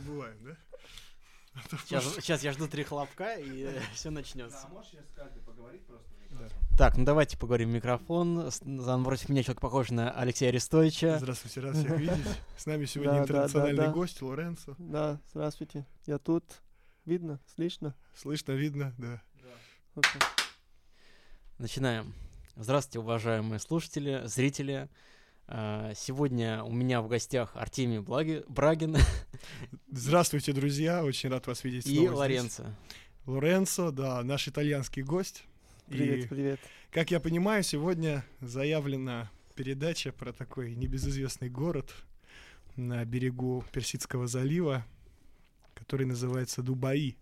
забываем, да? А Сейчас, сейчас я жду три хлопка, и все начнется. можешь сейчас каждый поговорить просто? Так, ну давайте поговорим в микрофон. С- Напротив меня человек похож на Алексея Арестовича. Здравствуйте, рад всех видеть. С нами сегодня Да, да, интернациональный да, да. гость Лоренцо. Да, здравствуйте. Я тут. Видно? Слышно? Слышно, видно, да. Окей. Начинаем. Здравствуйте, уважаемые слушатели, зрители. А, Сегодня у меня в гостях Артемий Благи- Брагин Здравствуйте, друзья, очень рад вас видеть и снова здесь. Лоренцо. Лоренцо, да, наш итальянский гость. Привет, И, привет. как я понимаю, сегодня заявлена передача про такой небезызвестный город на берегу Персидского залива, который называется Дубаи.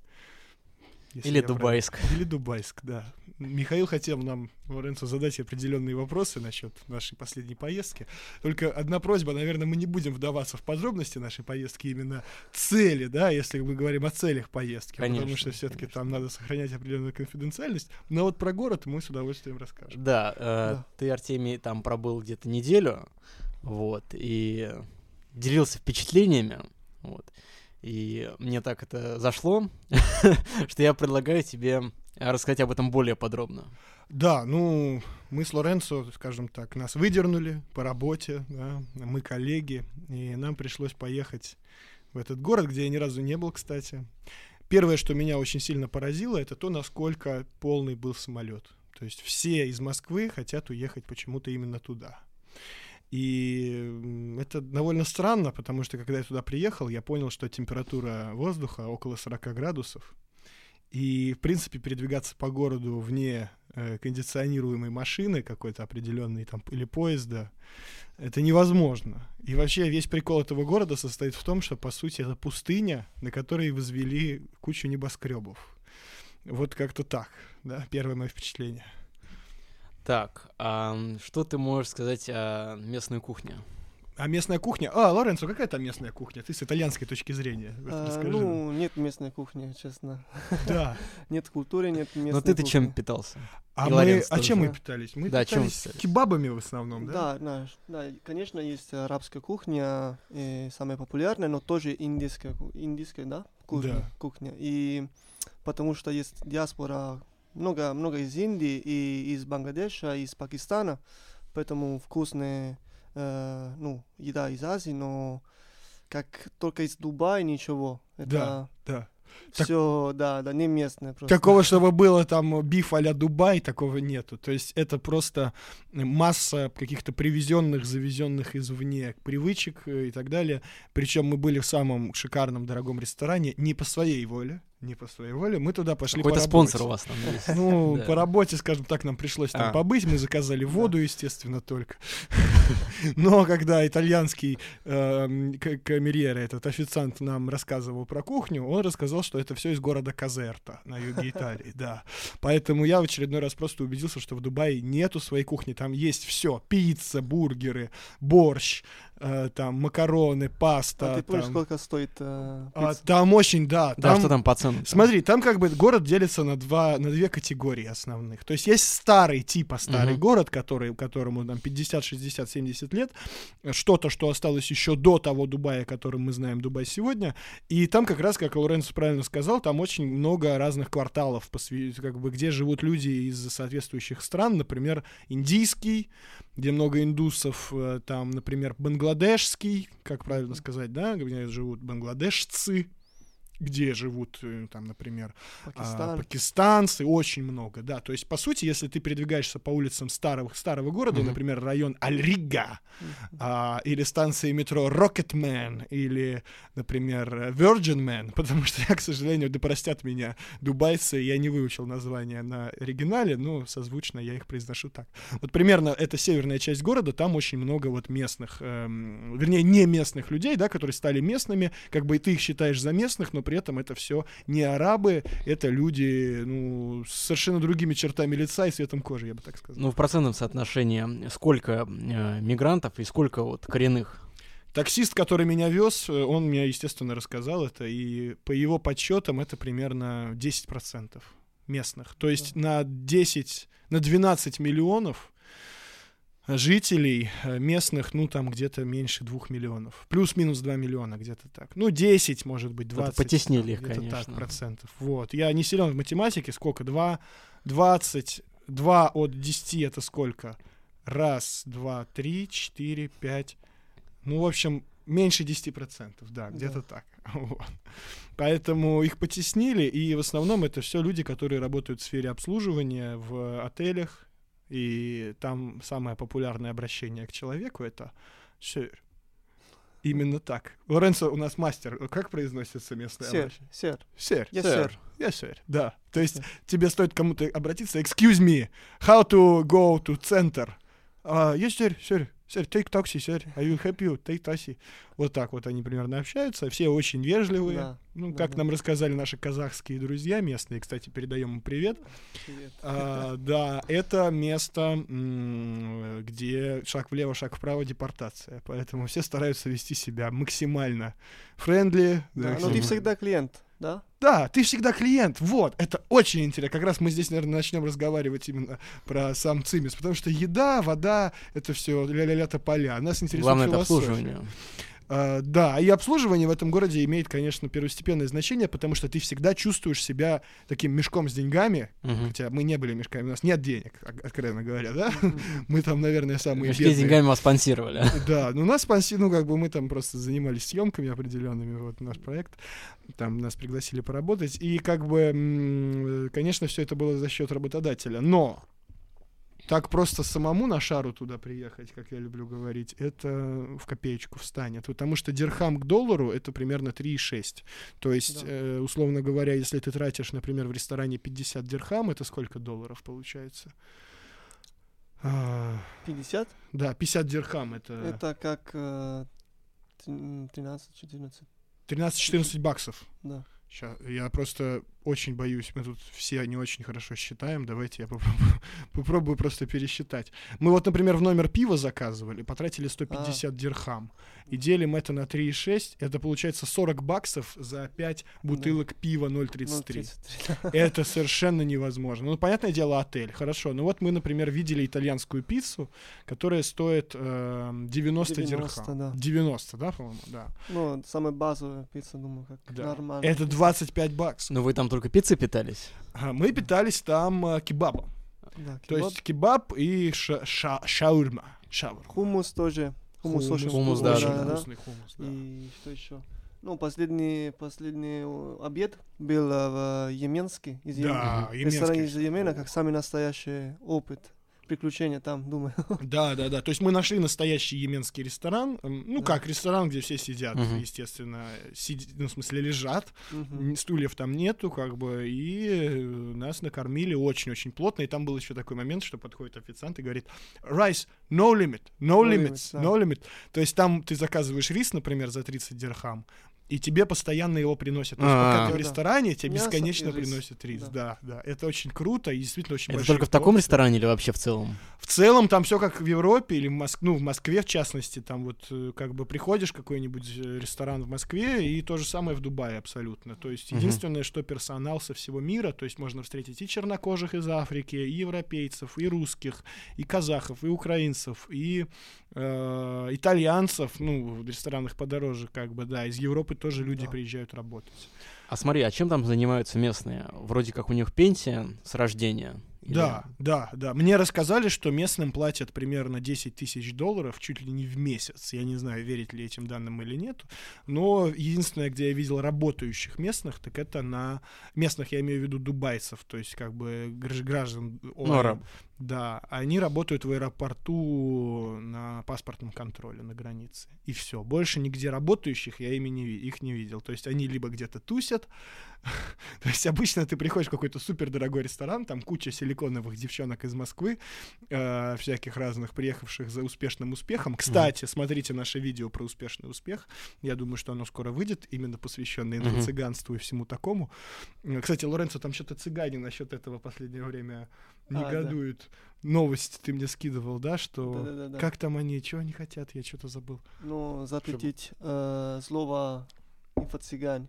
Если Или Дубайск. Или Дубайск, да. Михаил хотел нам, Лоренцо, задать определенные вопросы насчет нашей последней поездки. Только одна просьба, наверное, мы не будем вдаваться в подробности нашей поездки, именно цели, да, если мы говорим о целях поездки. потому Конечно, что все-таки там надо сохранять определенную конфиденциальность. Но вот про город мы с удовольствием расскажем. Да, э, Да. ты, Артемий, там пробыл где-то неделю, вот, и делился впечатлениями, вот. И мне так это зашло, что я предлагаю тебе рассказать об этом более подробно. Да, ну, мы с Лоренцо, скажем так, нас выдернули по работе, да, мы коллеги, и нам пришлось поехать в этот город, где я ни разу не был, кстати. Первое, что меня очень сильно поразило, это то, насколько полный был самолет. То есть все из Москвы хотят уехать почему-то именно туда. И это довольно странно, потому что когда я туда приехал, я понял, что температура воздуха около 40 градусов. И, в принципе, передвигаться по городу вне э, кондиционируемой машины какой-то определенной там или поезда, это невозможно. И вообще весь прикол этого города состоит в том, что, по сути, это пустыня, на которой возвели кучу небоскребов. Вот как-то так, да, первое мое впечатление. Так, а что ты можешь сказать о местной кухне? А местная кухня? А, Лоренцо, какая там местная кухня? Ты с итальянской точки зрения. А, расскажи. ну, нет местной кухни, честно. Да. Нет культуры, нет местной Но ты-то чем кухни. питался? А, И мы, Лоренцо а тоже, чем мы питались? Мы Да, чем питались питались? кебабами в основном, да? Да, да, да, конечно, есть арабская кухня, э, самая популярная, но тоже индийская, индийская, да, кухня, Да. кухня. И потому что есть диаспора, много, много из Индии и из Бангладеша, и из Пакистана, поэтому вкусная, э, ну, еда из Азии, но как только из Дубая ничего. Это Да, да. Так- все, да, да, не местное просто. Такого, чтобы было там биф а-ля Дубай, такого нету. То есть это просто масса каких-то привезенных, завезенных извне привычек э, и так далее. Причем мы были в самом шикарном, дорогом ресторане не по своей воле, не по своей воле. Мы туда пошли по Какой-то спонсор у вас там есть. Ну, по работе, скажем так, нам пришлось там А. побыть. Мы заказали воду, естественно, только. Но когда итальянский эм, камерьер, этот официант нам рассказывал про кухню, он рассказал, что это все из города Казерта на юге Италии, да. Поэтому я в очередной раз просто убедился, что в Дубае нету своей кухни. Там есть все: пицца, бургеры, борщ, э, там макароны, паста. А ты помнишь, там. сколько стоит э, А, пицца? там очень, да. Да, что там по ценам? Смотри, там как бы город делится на, два, на две категории основных. То есть есть старый типа старый Мгм. город, который, которому там 50, 60, 70 лет, что-то, что осталось еще до того Дубая, которым мы знаем Дубай сегодня. И там как раз, как Лоренцо правильно сказал, там очень много разных кварталов, как бы, где живут люди из соответствующих стран. Например, индийский, где много индусов, э, там, например, бангладешский, как правильно сказать, да, где живут бангладешцы, где живут, э, там, например, а, Пакистан. пакистанцы, очень много, да. То есть, по сути, если ты передвигаешься по улицам старого, старого города, Мгм. например, район Аль-Рига, а, или станции метро Rocketman, или, например, Virgin Man, потому что я, к сожалению, да простят меня дубайцы, я не выучил название на оригинале, но созвучно я их произношу так. Вот примерно это северная часть города, там очень много вот местных, эм, вернее, не местных людей, да, которые стали местными, как бы ты их считаешь за местных, но при этом это все не арабы, это люди, ну, с совершенно другими чертами лица и цветом кожи, я бы так сказал. Ну, в процентном соотношении сколько э, мигрантов и сколько вот коренных? Таксист, который меня вез, э, он мне, естественно, рассказал это, и по его подсчетам это примерно 10% местных. То есть на 10, на 12 миллионов жителей э, местных, ну, там где-то меньше двух миллионов. Плюс-минус 2 миллиона, где-то так. Ну, 10, может быть, 20. Это потеснили их, где-то конечно. так, процентов. Вот. Я не силен в математике. Сколько? 2, 20, 2 от 10 это сколько? Раз, два, три, четыре, пять. Ну, в общем, меньше 10%, да, где-то Да. так. Вот. Поэтому их потеснили, и в основном это все люди, которые работают в сфере обслуживания в отелях, и там самое популярное обращение к человеку это «сэр». Именно так. Лоренцо у нас мастер. Как произносится местное Сэр, обращение? сэр. Сэр. Yes, sir. Yes, sir. Да. То есть Sir. тебе стоит кому-то обратиться. Excuse me, how to go to center? А, yes, sir, sir. Sir, take taxi, sir. Help you. Take taxi. Вот так вот они примерно общаются. Все очень вежливые. Да, Ну, да, как да. нам рассказали наши казахские друзья местные, кстати, передаем им привет. Привет. А, да, это место, где шаг влево, шаг вправо депортация. Поэтому все стараются вести себя максимально friendly. Да, но ты всегда клиент, да? Да, ты всегда клиент. Вот, это очень интересно. Как раз мы здесь, наверное, начнем разговаривать именно про сам цимес, потому что еда, вода, это все ля-ля-ля тополя. Нас интересует Главное это философия. обслуживание. А, да, и обслуживание в этом городе имеет, конечно, первостепенное значение, потому что ты всегда чувствуешь себя таким мешком с деньгами, Мгм. хотя мы не были мешками, у нас нет денег, откровенно говоря, да? Мы там, наверное, самые Мешки с бедные. деньгами вас спонсировали. Да, ну нас спаси, ну как бы мы там просто занимались съемками определенными, вот наш проект, там нас пригласили поработать, и как бы, конечно, все это было за счет работодателя, но так просто самому на шару туда приехать, как я люблю говорить, это в копеечку встанет, потому что дирхам к доллару это примерно 3,6. То есть, Да. э, условно говоря, если ты тратишь, например, в ресторане 50 дирхам, это сколько долларов получается? А, 50? да, 50 дирхам это... Это как э, т- 13-14, 13-14 баксов. да. Ща, я просто очень боюсь. Мы тут все не очень хорошо считаем. Давайте я попробую, попробую просто пересчитать. Мы вот, например, в номер пива заказывали, потратили 150 дирхам. И делим это на 3,6. Это получается 40 баксов за 5 бутылок пива 0,33. 0,33. Это совершенно невозможно. Ну, понятное дело, отель. Хорошо. Ну вот мы, например, видели итальянскую пиццу, которая стоит э, 90, 90, дирхам. да. 90, да, по-моему? Да. Ну, самая базовая пицца, думаю, как Да. нормально. Это 25 баксов. Но вы там только пиццей питались? А, Мы питались там э, кебабом. Да, То кебаб. есть кебаб и ша- ша- шаурма. Шаурма. Хумус тоже. Хумус, очень Хумус, вкусный, да, очень да, да. хумус, да. И что еще? Ну, последний, последний э, обед был э, в Йеменске. Из Йемена. Да, Ресторан еменский. из Йемена, как самый настоящий опыт. Приключения там, думаю. Да, да, да. То есть мы нашли настоящий йеменский ресторан. М, Ну Да. как, ресторан, где все сидят, Мгм. естественно, сиди- ну, в смысле, лежат. Н- Стульев там нету, как бы, и э, нас накормили очень-очень плотно. И там был еще такой момент, что подходит официант и говорит, rice, no limit, no, No limits, limits, да. no limit. То есть там ты заказываешь рис, например, за 30 дирхам, и тебе постоянно его приносят. То есть пока А. ты в ресторане, тебе Мясо бесконечно рис. приносят рис. Да. Да, да. Это очень круто и действительно очень Это только в таком ресторане или вообще в целом? В целом там все как в Европе или в Моск... ну, в Москве в частности, там вот э, как бы приходишь в какой-нибудь э, ресторан в Москве и то же самое в Дубае абсолютно. То есть единственное, что персонал со всего мира, то есть можно встретить и чернокожих из Африки, и европейцев, и русских, и казахов, и украинцев, и э, итальянцев, ну, в ресторанах подороже, как бы, да, из Европы тоже люди Да. приезжают работать. А смотри, а чем там занимаются местные? Вроде как у них пенсия с рождения. Или- Да, да, да. Мне рассказали, что местным платят примерно 10 тысяч долларов чуть ли не в месяц. Я не знаю, верить ли этим данным или нет. Но единственное, где я видел работающих местных, так это на... Местных я имею в виду дубайцев, то есть как бы гражд- граждан Ну, араб. Да, они работают в аэропорту на паспортном контроле на границе. И все. Больше нигде работающих я ими не, их не видел. То есть они либо где-то тусят. То есть обычно ты приходишь в какой-то супер дорогой ресторан, там куча силиконовых девчонок из Москвы, э, всяких разных, приехавших за успешным успехом. Кстати, смотрите наше видео про успешный успех. Я думаю, что оно скоро выйдет, именно посвященное Мгм. инфо-цыганству и всему такому. Э, Кстати, Лоренцо, там что-то цыгане насчет этого в последнее время А, да. Негодуют. Новость ты мне скидывал, да, что Да-да-да-да. как там они, чего они хотят, я что-то забыл. Ну, запретить э, слово инфо-цыгань.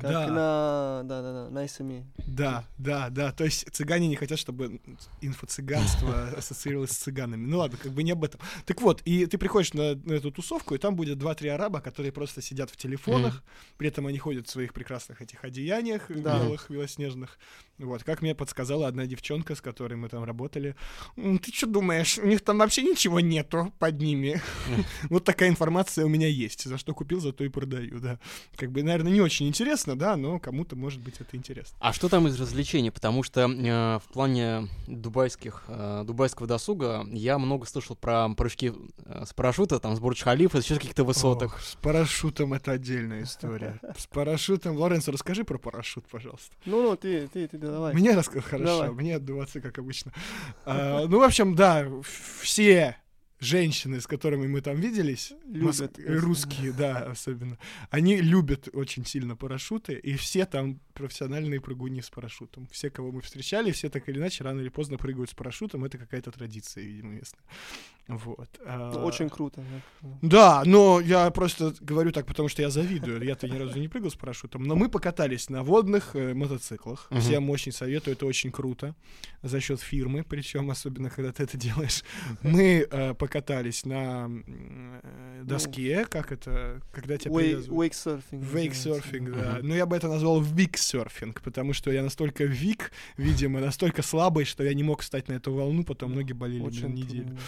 Как Да. на, да, да, да, на SME. Да, да, да. То есть цыгане не хотят, чтобы инфо-цыганство ассоциировалось с цыганами. Ну ладно, как бы не об этом. Так вот, и ты приходишь на, на эту тусовку, и там будет два-три араба, которые просто сидят в телефонах, при этом они ходят в своих прекрасных этих одеяниях Да. белых, белоснежных. Вот, как мне подсказала одна девчонка, с которой мы там работали. «М, Ты что думаешь, у них там вообще ничего нету под ними? Вот такая информация у меня есть. За что купил, за то и продаю, да. Как бы, наверное, не очень интересно, да, но кому-то, может быть, это интересно. А что там из развлечений? Потому что э, в плане дубайских, э, дубайского досуга я много слышал про прыжки э, с парашюта, там, с Бурдж-Халифа, еще с каких-то высоток. Ох, с парашютом это отдельная история. С парашютом. Лоренцо, расскажи про парашют, пожалуйста. Ну, ну, ты, ты, ты давай. Мне расскажи, хорошо, Давай. мне отдуваться, как обычно. А, ну, в общем, да, все женщины, с которыми мы там виделись, Любят просто. русские, да, особенно, они любят очень сильно парашюты, и все там профессиональные прыгуни с парашютом. Все, кого мы встречали, все так или иначе рано или поздно прыгают с парашютом, это какая-то традиция, видимо, местная. Вот. а, Ну, Очень круто. да. да, но я просто говорю так, потому что я завидую. Я-то ни разу не прыгал с парашютом. Но мы покатались на водных э, мотоциклах. Мгм. Всем очень советую, это очень круто. За счет фирмы, причем особенно, когда ты это делаешь. Мы э, покатались на э, доске, как это, когда тебя Wake, привязывают. wake surfing. Вейксерфинг, да. Мгм. Но я бы это назвал виксерфинг, потому что я настолько вик, видимо, настолько слабый, что я не мог встать на эту волну, потом ноги болели Очень неделю. трудно.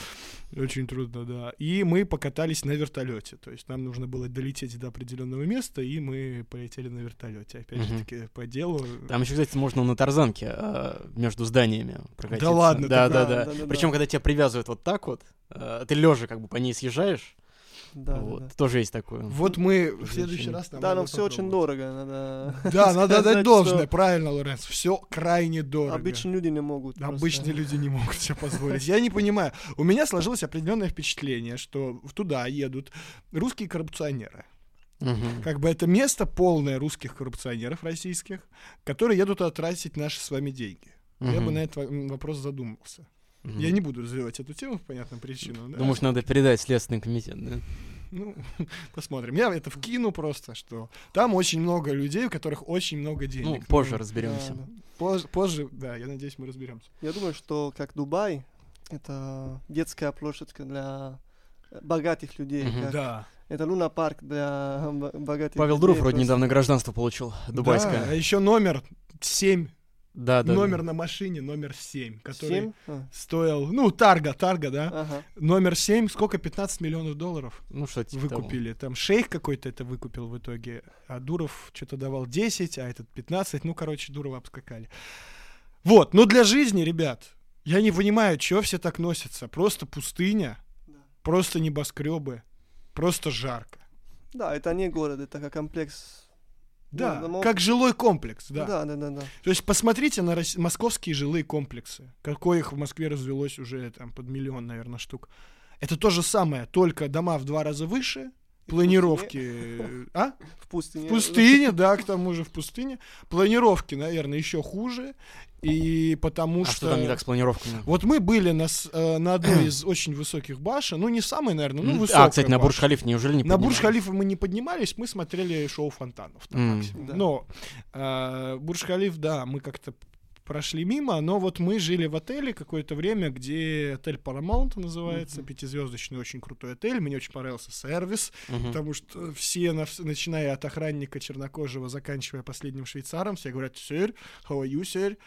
Очень трудно, да. И мы покатались на вертолете. То есть нам нужно было долететь до определенного места, и мы полетели на вертолете. Опять же Мгм. таки по делу. Там еще, кстати, можно на тарзанке э, между зданиями прокатиться. ладно, Да, так- да, Да, да. да, да, Причем, да. когда тебя привязывают вот так вот, э, ты лежа как бы по ней съезжаешь. Да, да, вот, да. тоже есть такое. Вот мы в следующий раз там Да, но все очень дорого. Надо Да, надо дать должное, что правильно, Лоренц. Все крайне дорого. Обычные люди не могут. просто. Обычные люди не могут себе позволить. Я не понимаю. У меня сложилось определенное впечатление, что туда едут русские коррупционеры. Мгм. Как бы это место полное русских коррупционеров российских, которые едут туда тратить наши с вами деньги. Я бы на этот во- вопрос задумался. Мгм. Я не буду развивать эту тему по понятным причинам. да. Думаешь, надо передать Следственный комитет, да? Ну, посмотрим. Я это вкину просто, что там очень много людей, у которых очень много денег. Ну, позже Ну, разберемся. Да, да. поз- позже, да, я надеюсь, мы разберемся. Я думаю, что как Дубай, это детская площадка для богатых людей. Мгм. как- Да. Это луна парк для богатых Павел людей. Дуров вроде недавно гражданство получил, Да, а дубайское. еще номер 7, Да, да. номер да. на машине, номер 7, который Семь? А, стоил, ну, Тарга, Тарга, да. Ага. Номер 7, сколько? 15 миллионов долларов Ну, что типа того. выкупили. Там шейх какой-то это выкупил в итоге, а Дуров что-то давал 10, а этот 15. Ну, короче, Дурова обскакали. Вот, но для жизни, ребят, я не понимаю, чего все так носятся. Просто пустыня, Да. просто небоскребы, просто жарко. Да, это не город, это как комплекс. Да, домов. как жилой комплекс, да. да, да, да, да. То есть посмотрите на рос- московские жилые комплексы. Какое их в Москве развелось уже там под миллион, наверное, штук. Это то же самое, только дома в два раза выше, планировки... э, А? В пустыне. В пустыне, да, к тому же в пустыне. Планировки, наверное, еще хуже. И потому А что... что там не так с планировками? Вот мы были на, э, на одной из очень высоких башен, ну не самой, наверное, ну М, высокая а, кстати, на башня. Бурж-Халиф неужели не На? Бурж-Халифа мы не поднимались, мы смотрели шоу фонтанов. там максимум. Да. Но э, Бурж-Халиф, да, мы как-то прошли мимо, но вот мы жили в отеле какое-то время, где отель Paramount называется, Мгм. пятизвездочный очень крутой отель. Мне очень понравился сервис, Мгм. потому что все, на вс- начиная от охранника чернокожего, заканчивая последним швейцаром, все говорят, sir, how are you, sir?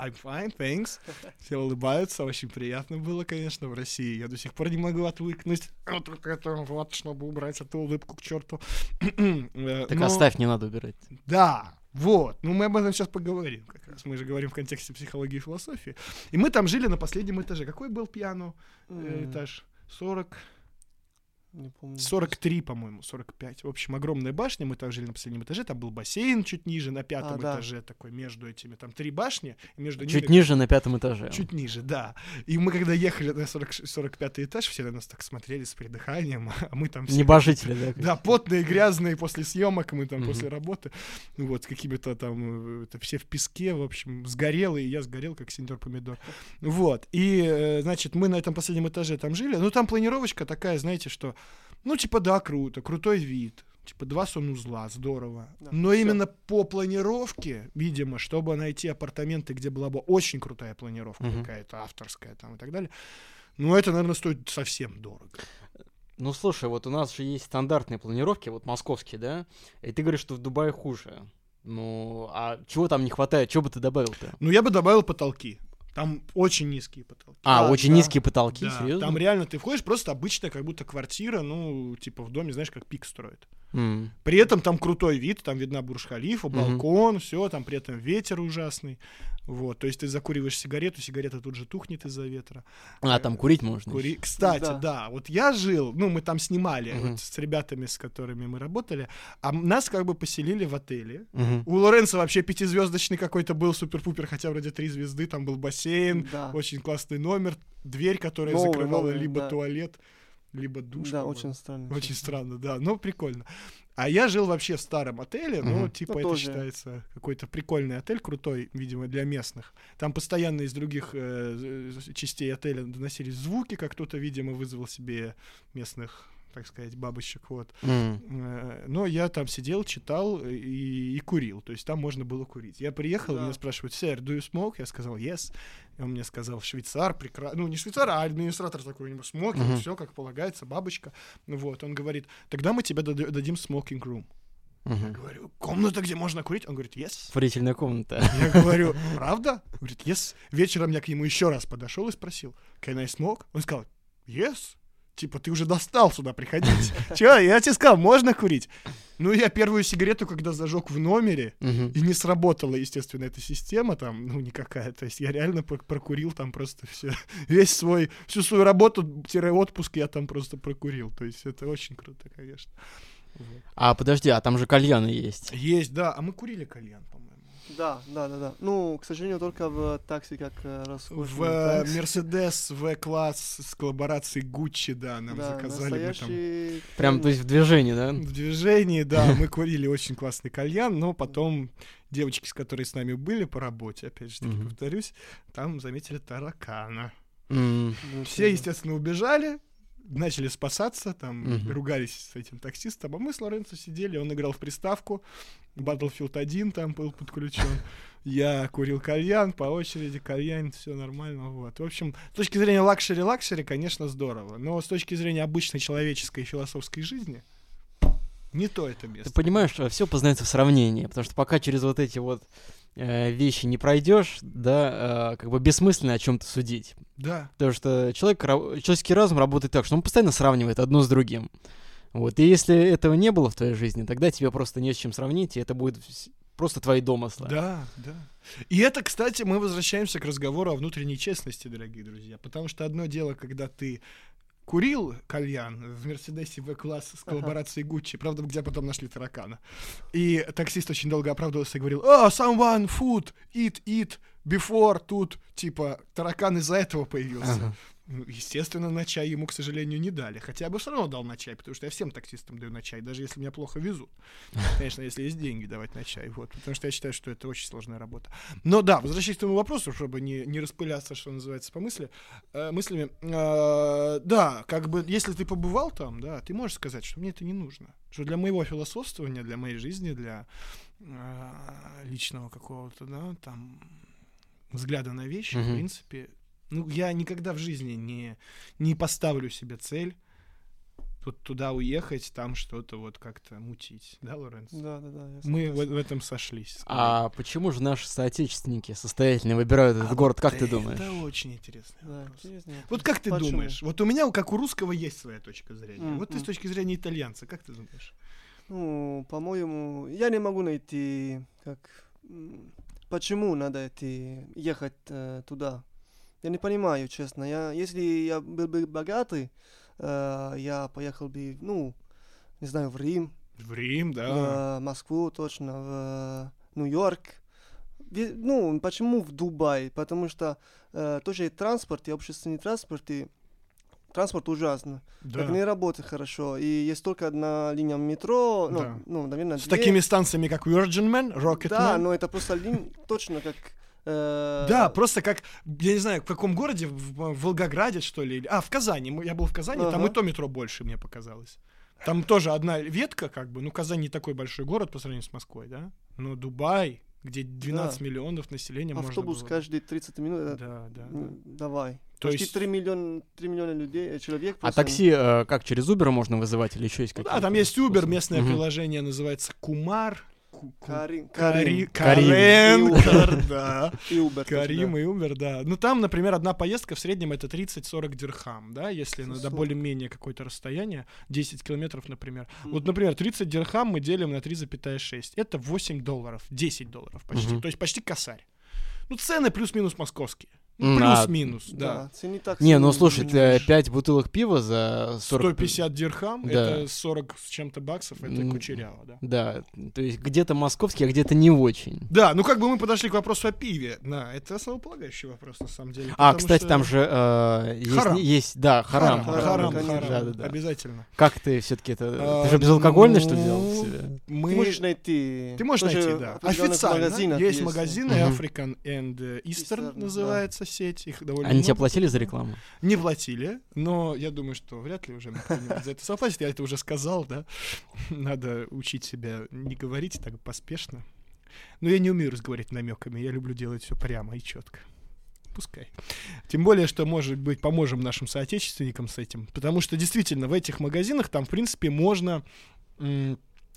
I'm fine, thanks. Все улыбаются, очень приятно было, конечно, в России. Я до сих пор не могу отвыкнуть от вот этого, вот, чтобы убрать эту улыбку к черту. Э, Так но- оставь, не надо убирать. Да, вот. Ну, мы об этом сейчас поговорим как раз. Мы же говорим в контексте психологии и философии. И мы там жили на последнем этаже. Какой был пьяно э, М, этаж? 40, Не помню. 43, по-моему, 45. В общем, огромная башня. Мы там жили на последнем этаже. Там был бассейн чуть ниже, на пятом А, да. этаже такой, между этими. Там три башни, и между Чуть ними... ниже на пятом этаже. Чуть ниже, да. И мы когда ехали на 40, 45 этаж, все на нас так смотрели с придыханием, а мы там все... Небожители, да? Да, потные, грязные после съемок, мы там после работы, ну вот, с какими-то там, э, это все в песке, в общем, сгорелые, и я сгорел, как сеньор помидор. Вот, и, э, значит, мы на этом последнем этаже там жили, ну, там планировочка такая, знаете, что, ну, типа, да, круто, крутой вид, Типа два санузла, здорово. Да, Но всё. именно по планировке, видимо, чтобы найти апартаменты, где была бы очень крутая планировка Мгм. какая-то авторская там и так далее, ну это, наверное, стоит совсем дорого. Ну, слушай, вот у нас же есть стандартные планировки, вот московские, да? И ты говоришь, что в Дубае хуже. Ну, а чего там не хватает? Чего бы ты добавил-то? Ну я бы добавил потолки. Там очень низкие потолки. А, Да, очень да. низкие потолки, Да, серьезно? там реально ты входишь, просто обычная как будто квартира, ну, типа в доме, знаешь, как пик строит. М. При этом там крутой вид, там видна Бурж-Халифа, балкон, все, там при этом ветер ужасный. Вот, то есть ты закуриваешь сигарету, сигарета тут же тухнет из-за ветра. А, там курить можно. Кури... Кстати, Да. да. вот я жил, ну, мы там снимали Мгм. вот с ребятами, с которыми мы работали, а нас как бы поселили в отеле. Мгм. У Лоренца вообще пятизвездочный какой-то был супер-пупер, хотя вроде три звезды, там был бассейн, Да. очень классный номер, дверь, которая Новый, закрывала новый, либо да. туалет, либо душ. Да, очень странно. Очень странно, да, но прикольно. А я жил вообще в старом отеле, ну, Мгм. типа Ну, это тоже. считается какой-то прикольный отель, крутой, видимо, для местных. Там постоянно из других э, частей отеля доносились звуки, как кто-то, видимо, вызвал себе местных, так сказать, бабочек, вот. Э, Но я там сидел, читал и, и курил, то есть там можно было курить. Я приехал, Да. меня спрашивают, сэр, do you smoke? Я сказал, yes. И он мне сказал, швейцар, прекрасно, ну не швейцар, а администратор такой, у него смокинг, Мгм. все как полагается, бабочка. Вот, он говорит, тогда мы тебе дад- дадим smoking room. Я Мгм. говорю, комната, где можно курить? Он говорит, yes. Курительная комната. Я говорю, правда? Он говорит, yes. Вечером я к нему еще раз подошел и спросил, can I smoke? Он сказал, yes. Типа, ты уже достал сюда приходить. Че, я тебе сказал, можно курить? Ну, я первую сигарету, когда зажег в номере, Мгм. и не сработала, естественно, эта система там, ну, никакая. То есть я реально про- прокурил там просто все, весь свой, всю свою работу-отпуск я там просто прокурил. То есть это очень круто, конечно. Вот. А, подожди, а там же кальяны есть. Есть, да. А мы курили кальян, по-моему. Да, да, да, да. Ну, к сожалению, только в такси, как э, роскошный В такси. Мерседес В-класс с коллаборацией Гуччи, да, нам Да, заказали. Мы там настоящий Прям, то есть в движении, да? в движении, да, мы курили очень классный кальян, но потом девочки, с которыми с нами были по работе, опять же таки повторюсь, там заметили таракана. Ну, Все, естественно, убежали, начали спасаться, там Мгм. ругались с этим таксистом, а мы с Лоренцо сидели, он играл в приставку, Battlefield 1 там был подключен, я курил кальян, по очереди кальян, все нормально, вот. В общем, с точки зрения лакшери-лакшери, конечно, здорово, но с точки зрения обычной человеческой и философской жизни, не то это Ты место. понимаешь, все познается в сравнении, потому что пока через вот эти вот э, вещи не пройдешь, да, э, как бы бессмысленно о чем-то судить. Да, Потому что человек, человеческий разум работает так, что он постоянно сравнивает одно с другим. Вот. И если этого не было в твоей жизни, тогда тебе просто не с чем сравнить, и это будет просто твои домыслы. Да, да. И это, кстати, мы возвращаемся к разговору о внутренней честности, дорогие друзья. Потому что одно дело, когда ты курил кальян в Мерседесе В-класс с коллаборацией Гуччи, правда, где потом нашли таракана. И таксист очень долго оправдывался и говорил, «Oh, someone food, eat, eat, before, тут, типа, таракан из-за этого появился. Ага. Ну, естественно, на чай ему, к сожалению, не дали. Хотя я бы все равно дал на чай, потому что я всем таксистам даю на чай, даже если меня плохо везут. Конечно, если есть деньги давать на чай. Вот, потому что я считаю, что это очень сложная работа. Но да, возвращаясь к твоему вопросу, чтобы не, не распыляться, что называется, по мысли, э, мыслями. э, да, как бы, если ты побывал там, да, ты можешь сказать, что мне это не нужно. Что для моего философствования, для моей жизни, для э, личного какого-то, да, там, взгляда на вещи, в Мгм. принципе, ну, я никогда в жизни не, не поставлю себе цель вот туда уехать, там что-то вот как-то мутить. Да, Лоренц? Да, да, да. Мы в, в этом сошлись. А почему же наши соотечественники состоятельные выбирают этот А город, вот как ты это думаешь? очень интересный Да, вопрос. интересно. Вот как ты Почему? думаешь? Вот у меня, как у русского, есть своя точка зрения. Вот ты с точки зрения итальянца, как ты думаешь? Ну, по-моему, я не могу найти, как, почему надо идти, ехать э, туда. Я не понимаю, честно. Я, если я был бы богатый, э, я поехал бы, ну, не знаю, в Рим, В Рим, да. в Москву точно, в Нью-Йорк. Ве- Ну, почему в Дубай? Потому что э, тоже и транспорт, и общественный транспорт, и транспорт ужасно. да. Это не работает хорошо. И есть только одна линия метро, ну, Да. ну наверное, С две. такими станциями, как Virgin Man, Rocket Да, Man. но это просто линия, точно как... э, Да, просто как, я не знаю, в каком городе, в, в Волгограде, что ли, или- а, в Казани, я был в Казани, там и то метро больше, мне показалось. Там тоже одна ветка, как бы, ну, Казань не такой большой город по сравнению с Москвой, да? Но Дубай, где 12 Да. миллионов населения, можно Автобус было- каждые 30 минут. э, Да, да. Давай. То Почти есть- 3 миллиона, 3 миллиона людей, э, человек. А просто- такси э, как, через Uber можно вызывать или еще есть Ну какие-то? да, там есть Uber, способы? местное Мгм. приложение называется Кумар. Карин, Кари- Карин. Карим. Карен, И Uber. Кар- да. И Uber. тоже, Карим да. и Uber, да. Ну там, например, одна поездка в среднем это 30-40 дирхам, да, если на до 40. более-менее какое-то расстояние, 10 километров, например. Вот, Мгм. например, 30 дирхам мы делим на 3,6. Это 8 долларов, 10 долларов почти. Мгм. То есть почти косарь. Ну, цены плюс-минус московские. Ну, а, плюс-минус, да. Да, так Не, ну слушай, меняешь. 5 бутылок пива за 40... 150 дирхам, Да. это 40 с чем-то баксов, это М. кучеряво, да. Да, то есть где-то московский, а где-то не очень. Да, ну как бы мы подошли к вопросу о пиве. Да, это основополагающий вопрос, на самом деле. А, кстати, что- там же э, есть, Харам. есть, да, харам. Харам, Харам, харам, харам, Да, да, да. обязательно. Как ты все-таки это... А, ты же безалкогольный, что ну, делал себе? Мы... Ты можешь найти. Ты можешь найти, да. Официально есть магазины. African and Eastern Eastern, называется сеть. Их довольно Они тебе много. платили за рекламу? Не платили, но я думаю, что вряд ли уже за это заплатит. Я это уже сказал, да. Надо учить себя не говорить так поспешно. Но я не умею разговаривать намеками. Я люблю делать все прямо и четко. Пускай. Тем более, что, может быть, поможем нашим соотечественникам с этим. Потому что действительно в этих магазинах там, в принципе, можно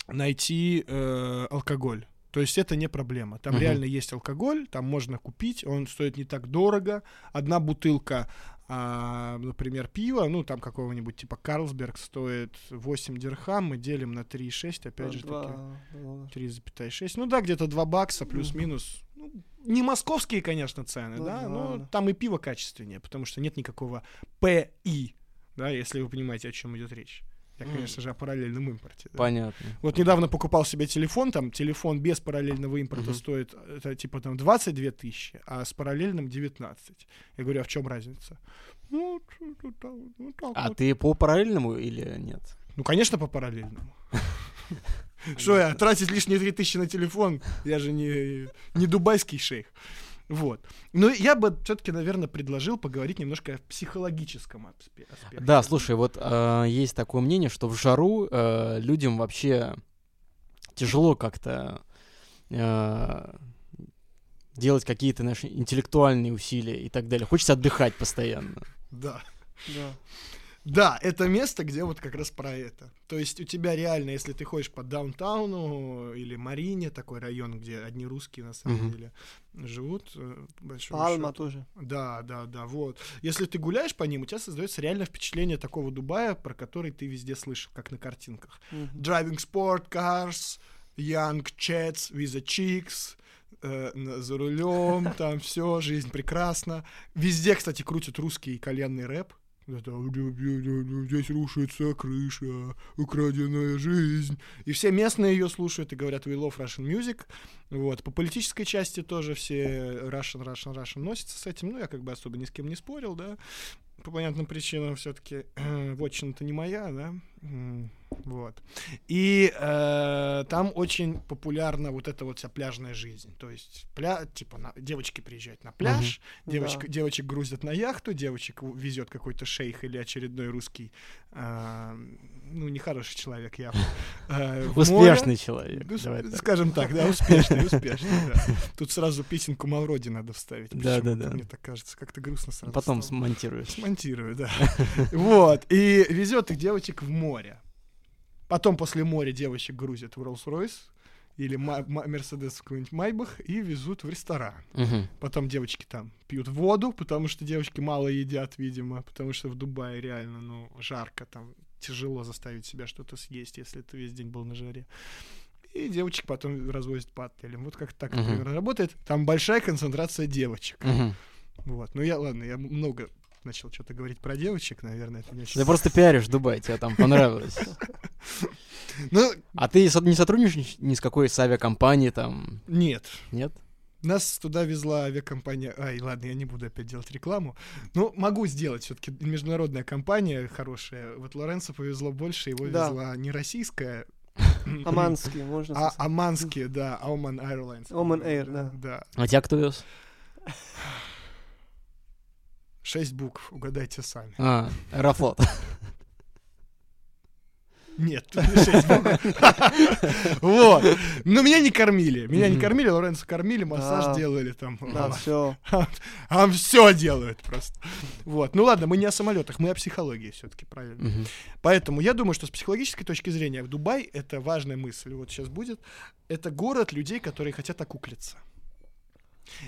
найти э, алкоголь. То есть это не проблема. Там Мгм. реально есть алкоголь, там можно купить, он стоит не так дорого. Одна бутылка, а, например, пива, ну там какого-нибудь типа Карлсберг стоит 8 дирхам, мы делим на 3,6, опять же таки. Два доллара. 3,6. Ну да, где-то 2 бакса плюс-минус. Ну, не московские, конечно, цены, Ну да, да, но там и пиво качественнее, потому что нет никакого ПИ, да, если вы понимаете, о чем идет речь. Я, конечно же, о параллельном импорте. да. Понятно. Вот недавно покупал себе телефон, там телефон без параллельного импорта Мгм. стоит это, типа там 22 тысячи, а с параллельным 19. Я говорю, а в чем разница? Ну, ну, так А вот. ты по параллельному или нет? Ну, конечно, по параллельному. Что я, тратить лишние 3000 на телефон? Я же не, не дубайский шейх. Вот. Но я бы все-таки, наверное, предложил поговорить немножко о психологическом аспе- аспекте. Да, слушай, вот э, есть такое мнение, что в жару э, людям вообще тяжело как-то э, делать какие-то наши интеллектуальные усилия и так далее. Хочется отдыхать постоянно. Да. Да. Да, это место, где вот как раз про это. То есть у тебя реально, если ты ходишь по даунтауну или Марине, такой район, где одни русские на самом деле живут, э, Пальма счету. тоже. Да, да, да, вот. Если ты гуляешь по ним, у тебя создается реально впечатление такого Дубая, про который ты везде слышал, как на картинках. Мгм. Driving sport cars, young chats with the chicks, э, за рулем, там все, жизнь прекрасна. Везде, кстати, крутят русский кальянный рэп. Здесь рушится крыша, украденная жизнь. И все местные ее слушают и говорят, we love Russian music. Вот. По политической части тоже все Russian, Russian, Russian носятся с этим. Ну, я как бы особо ни с кем не спорил, да. По понятным причинам все-таки вотчина-то не моя, да. Вот. И э, там очень популярна вот эта вот вся пляжная жизнь. То есть пля... типа на... девочки приезжают на пляж, девочка... Да. девочек грузят на яхту, девочек везет какой-то шейх или очередной русский, э, ну, нехороший человек явно. э, в море. Успешный человек. Ну, давай так. скажем так, да, успешный, успешный, да. Тут сразу песенку Мавроди надо вставить. Да, да, да. Мне так кажется, как-то грустно сразу Потом стало. смонтируешь. Смонтирую, да. Вот. И везет их девочек в море. Потом после моря девочек грузят в Rolls-Royce или Мерседес какой-нибудь Майбах и везут в ресторан. Мгм. Потом девочки там пьют воду, потому что девочки мало едят, видимо, потому что в Дубае реально, ну, жарко, там тяжело заставить себя что-то съесть, если ты весь день был на жаре. И девочек потом развозят по отелям. Вот как так, Мгм. например, работает. Там большая концентрация девочек. Мгм. Вот. Ну я, ладно, я много начал что-то говорить про девочек, наверное, это не очень... Ты просто пиаришь Дубай, тебе там понравилось. Ну, А ты не сотрудничаешь ни с какой с авиакомпанией там, нет. нет? Нас туда везла авиакомпания... Ай, ладно, я не буду опять делать рекламу. Ну, могу сделать. Все-таки международная компания хорошая. Вот Лоренцо повезло больше, его Да. везла не российская, Аманский, можно а сказать. оманские, да, Oman Airlines. Oman Air, да. Да. А тебя кто вез? Шесть букв, угадайте сами. А, Аэрофлот. Нет, тут не шесть богов. Вот. Но меня не кормили. Меня не кормили, Лоренцо кормили, массаж делали там. Да, все. А все делают просто. Вот. Ну ладно, мы не о самолетах, мы о психологии все-таки, правильно. Поэтому я думаю, что с психологической точки зрения Дубай это важная мысль. Вот сейчас будет. Это город людей, которые хотят окуклиться.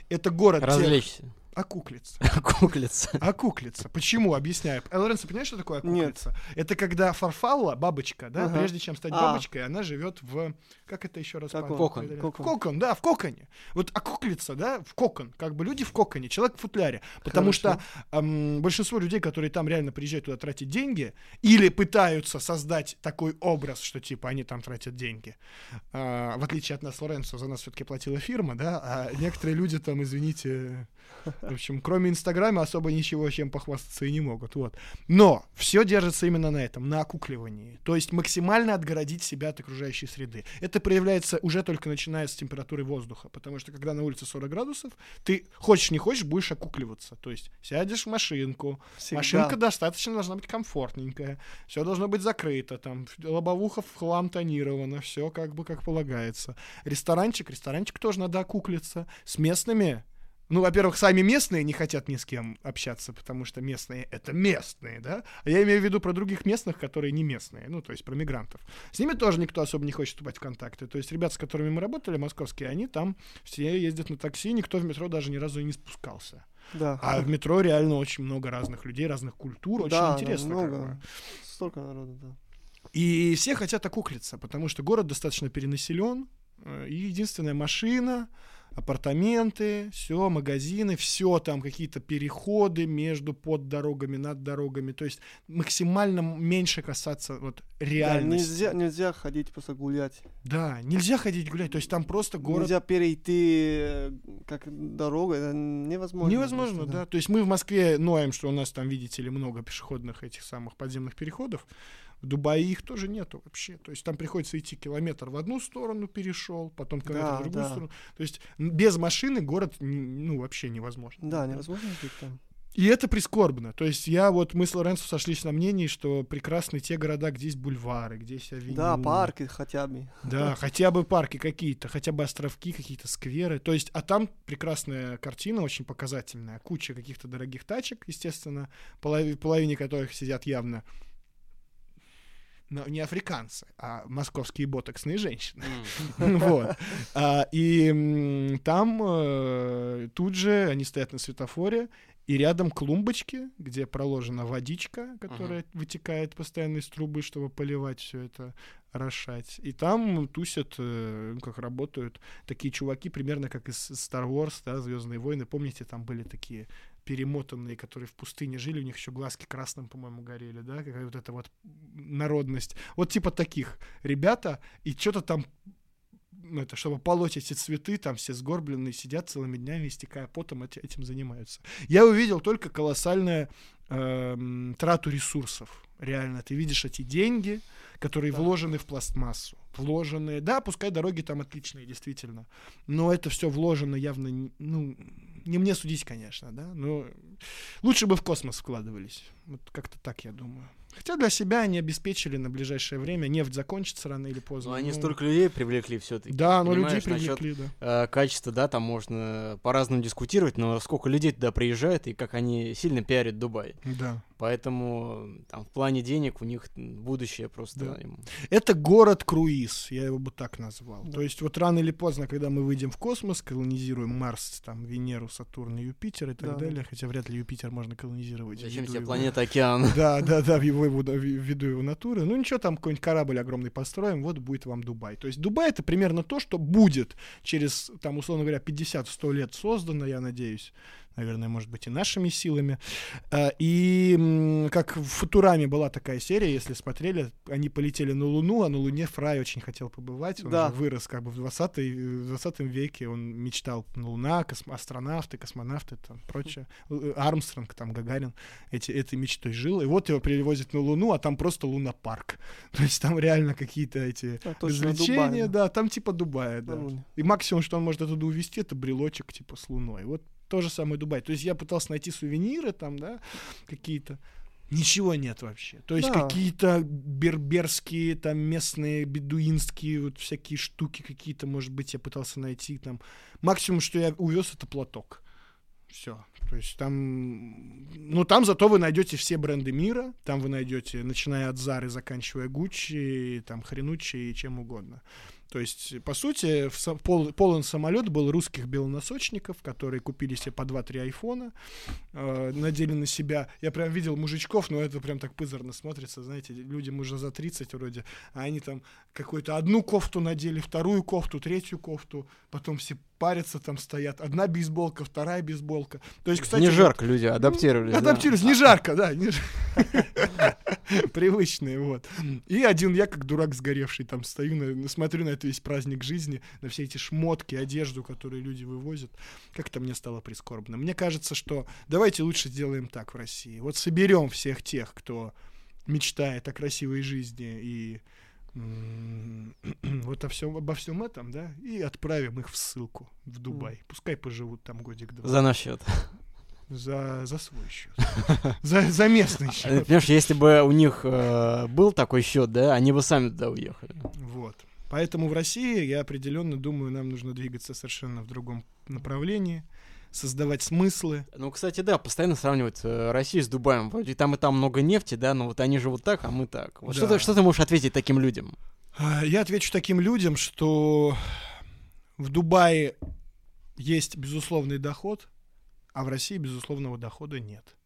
Это город тех- Окуклиться. Куклица. Окуклиться. Почему? Объясняю. Э, Лоренцо, понимаешь, что такое Нет. окуклиться? Это когда фарфалла, бабочка, да, Ага. прежде чем стать А. бабочкой, она живет в... Как это еще раз? Кокон. Кокон. В кокон, да, в коконе. Вот окуклиться, да, в кокон. Как бы люди в коконе, человек в футляре. Потому Хорошо. что ам, большинство людей, которые там реально приезжают туда тратить деньги, или пытаются создать такой образ, что типа они там тратят деньги. А, в отличие от нас, Лоренцо, за нас все-таки платила фирма, да, а некоторые люди там, извините, в общем, кроме Инстаграма особо ничего чем похвастаться и не могут. Вот. Но все держится именно на этом, на окукливании. То есть максимально отгородить себя от окружающей среды. Это проявляется уже только начиная с температуры воздуха. Потому что когда на улице 40 градусов, ты хочешь не хочешь, будешь окукливаться. То есть сядешь в машинку, Всегда. Машинка достаточно должна быть комфортненькая, все должно быть закрыто, там лобовуха в хлам тонирована, все как бы как полагается. Ресторанчик, ресторанчик тоже надо окуклиться. С местными ну, во-первых, сами местные не хотят ни с кем общаться, потому что местные — это местные, да? А я имею в виду про других местных, которые не местные, ну, то есть про мигрантов. С ними тоже никто особо не хочет вступать в контакты. То есть ребята, с которыми мы работали, московские, они там все ездят на такси, никто в метро даже ни разу и не спускался. Да. А в метро реально очень много разных людей, разных культур, очень Да, интересно. как много. бы. Столько народу, да. И все хотят окуклиться, потому что город достаточно перенаселен, э, и единственная машина, апартаменты, все, магазины, все там какие-то переходы между под дорогами, над дорогами, то есть максимально меньше касаться вот Да, реальности. нельзя, нельзя ходить просто гулять. Да, нельзя ходить гулять, то есть там просто город Нельзя перейти э, как дорога, это невозможно. Невозможно, просто, да. То есть мы в Москве ноем, что у нас там, видите ли, много пешеходных этих самых подземных переходов. В Дубае их тоже нету вообще. То есть там приходится идти километр в одну сторону перешел, потом километр Да, в другую да. сторону. То есть без машины город ну вообще невозможно. Да, невозможно жить там. И это прискорбно. То есть я вот, мы с Лоренцо сошлись на мнении, что прекрасны те города, где есть бульвары, где есть авеню. Да, парки хотя бы. Да, хотя бы парки какие-то, хотя бы островки, какие-то скверы. То есть, а там прекрасная картина, очень показательная. Куча каких-то дорогих тачек, естественно, полови- половине которых сидят явно ну, не африканцы, а московские ботоксные женщины. Вот. А, И там э, тут же они стоят на светофоре, и рядом клумбочки, где проложена водичка, которая вытекает постоянно из трубы, чтобы поливать все это, орошать. И там тусят, э, ну, как работают такие чуваки, примерно как из Star Wars, да, Звездные войны. Помните, там были такие перемотанные, которые в пустыне жили, у них еще глазки красным, по-моему, горели, да, какая вот эта вот народность. Вот типа таких ребята, и что-то там ну, это, чтобы полоть эти цветы, там все сгорбленные сидят целыми днями, истекая потом, эти- этим занимаются. Я увидел только колоссальную эм, трату ресурсов. Реально, ты видишь эти деньги, которые Да. вложены в пластмассу. Вложенные, да, пускай дороги там отличные, действительно. Но это все вложено явно, ну, не мне судить, конечно, да, но лучше бы в космос вкладывались. Вот как-то так, я думаю. Хотя для себя они обеспечили на ближайшее время. Нефть закончится рано или поздно. Ну, они ну, столько людей привлекли все-таки. Да, но людей привлекли, да. качества, да, там можно по-разному дискутировать, но сколько людей туда приезжает и как они сильно пиарят Дубай. Да. Поэтому там в плане денег у них будущее просто Да. им- Это город-круиз, я его бы так назвал. Да. То есть вот рано или поздно, когда мы выйдем в космос, колонизируем Марс, там, Венеру, Сатурн Юпитер и так Да. далее, хотя вряд ли Юпитер можно колонизировать. Зачем тебе его- планета океан? Да, да, да, в его, его- ввиду его натуры. Ну ничего, там какой-нибудь корабль огромный построим, вот будет вам Дубай. То есть Дубай это примерно то, что будет через, там, условно говоря, 50-100 лет создано, я надеюсь. Наверное, может быть, и нашими силами. А, И как в Футураме была такая серия, если смотрели, они полетели на Луну, а на Луне Фрай очень хотел побывать. Он Да. же вырос как бы в 20, в 20 веке, он мечтал Луна, космо- астронавты, космонавты, там, прочее. Э, Армстронг, там, Гагарин эти, этой мечтой жил. И вот его перевозят на Луну, а там просто лунопарк. То есть там реально какие-то эти А, развлечения, Дубай, да, там типа Дубая, да. И максимум, что он может оттуда увезти, это брелочек типа с Луной. Вот то же самое Дубай. То есть я пытался найти сувениры там, да, какие-то. Ничего нет вообще. То есть Да. какие-то берберские, там местные, бедуинские, вот всякие штуки какие-то, может быть, я пытался найти там. Максимум, что я увез, это платок. Все. То есть там, ну там зато вы найдете все бренды мира, там вы найдете, начиная от Зары, заканчивая Гуччи, там Хренуччи и чем угодно. То есть, по сути, в са- пол- полон самолет был русских белоносочников, которые купили себе по 2-3 айфона, э, надели на себя. Я прям видел мужичков, но это прям так пызарно смотрится, знаете, людям уже за 30 вроде, а они там какую-то одну кофту надели, вторую кофту, третью кофту, потом все парятся там стоят. Одна бейсболка, вторая бейсболка. То есть, кстати... не вот- жарко люди адаптировались. да. Адаптировались, не жарко, да. не ж- Привычные, вот. И один я, как дурак сгоревший, там стою, на- смотрю на этот весь праздник жизни, на все эти шмотки, одежду, которые люди вывозят. Как-то мне стало прискорбно. Мне кажется, что давайте лучше сделаем так в России. Вот соберем всех тех, кто мечтает о красивой жизни и вот о всем, обо всем этом, да, и отправим их в ссылку в Дубай. Пускай поживут там годик-два. За наш счет. За, за свой счет. За, за местный Э, счет. Понимаешь, если бы у них э, был такой счет, да, они бы сами туда уехали. Вот. Поэтому в России, я определенно думаю, нам нужно двигаться совершенно в другом направлении, создавать смыслы. Ну, кстати, да, постоянно сравнивают э, Россию с Дубаем. Вроде там и там много нефти, да, но вот они живут так, а мы так. Вот что, Да. ты, что ты можешь ответить таким людям? А, Я отвечу таким людям, что в Дубае есть безусловный доход, а в России безусловного дохода нет.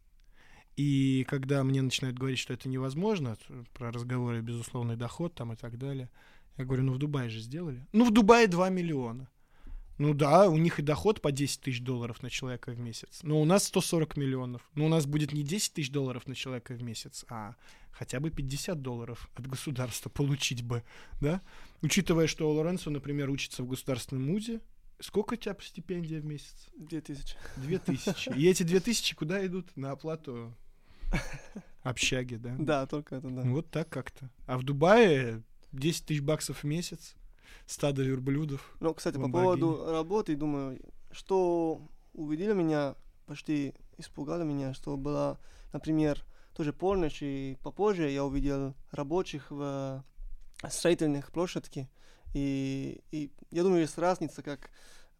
И когда мне начинают говорить, что это невозможно, про разговоры безусловный доход там и так далее, я говорю, ну в Дубае же сделали. Ну в Дубае 2 миллиона. Ну да, у них и доход по 10 тысяч долларов на человека в месяц. Но у нас 140 миллионов. Но у нас будет не 10 тысяч долларов на человека в месяц, а хотя бы 50 долларов от государства получить бы, да? Учитывая, что Лоренцо, например, учится в государственном МУЗе, сколько у тебя стипендия в месяц? 2000. Две тысячи. И эти две тысячи куда идут? На оплату общаги, да? Да, только это, да. Вот так как-то. А в Дубае 10 тысяч баксов в месяц, стадо верблюдов. Ну, кстати, по поводу работы, думаю, что увидели меня, почти испугало меня, что была, например, тоже полночь, и попозже я увидел рабочих в строительных площадке, и, и я думаю, есть разница, как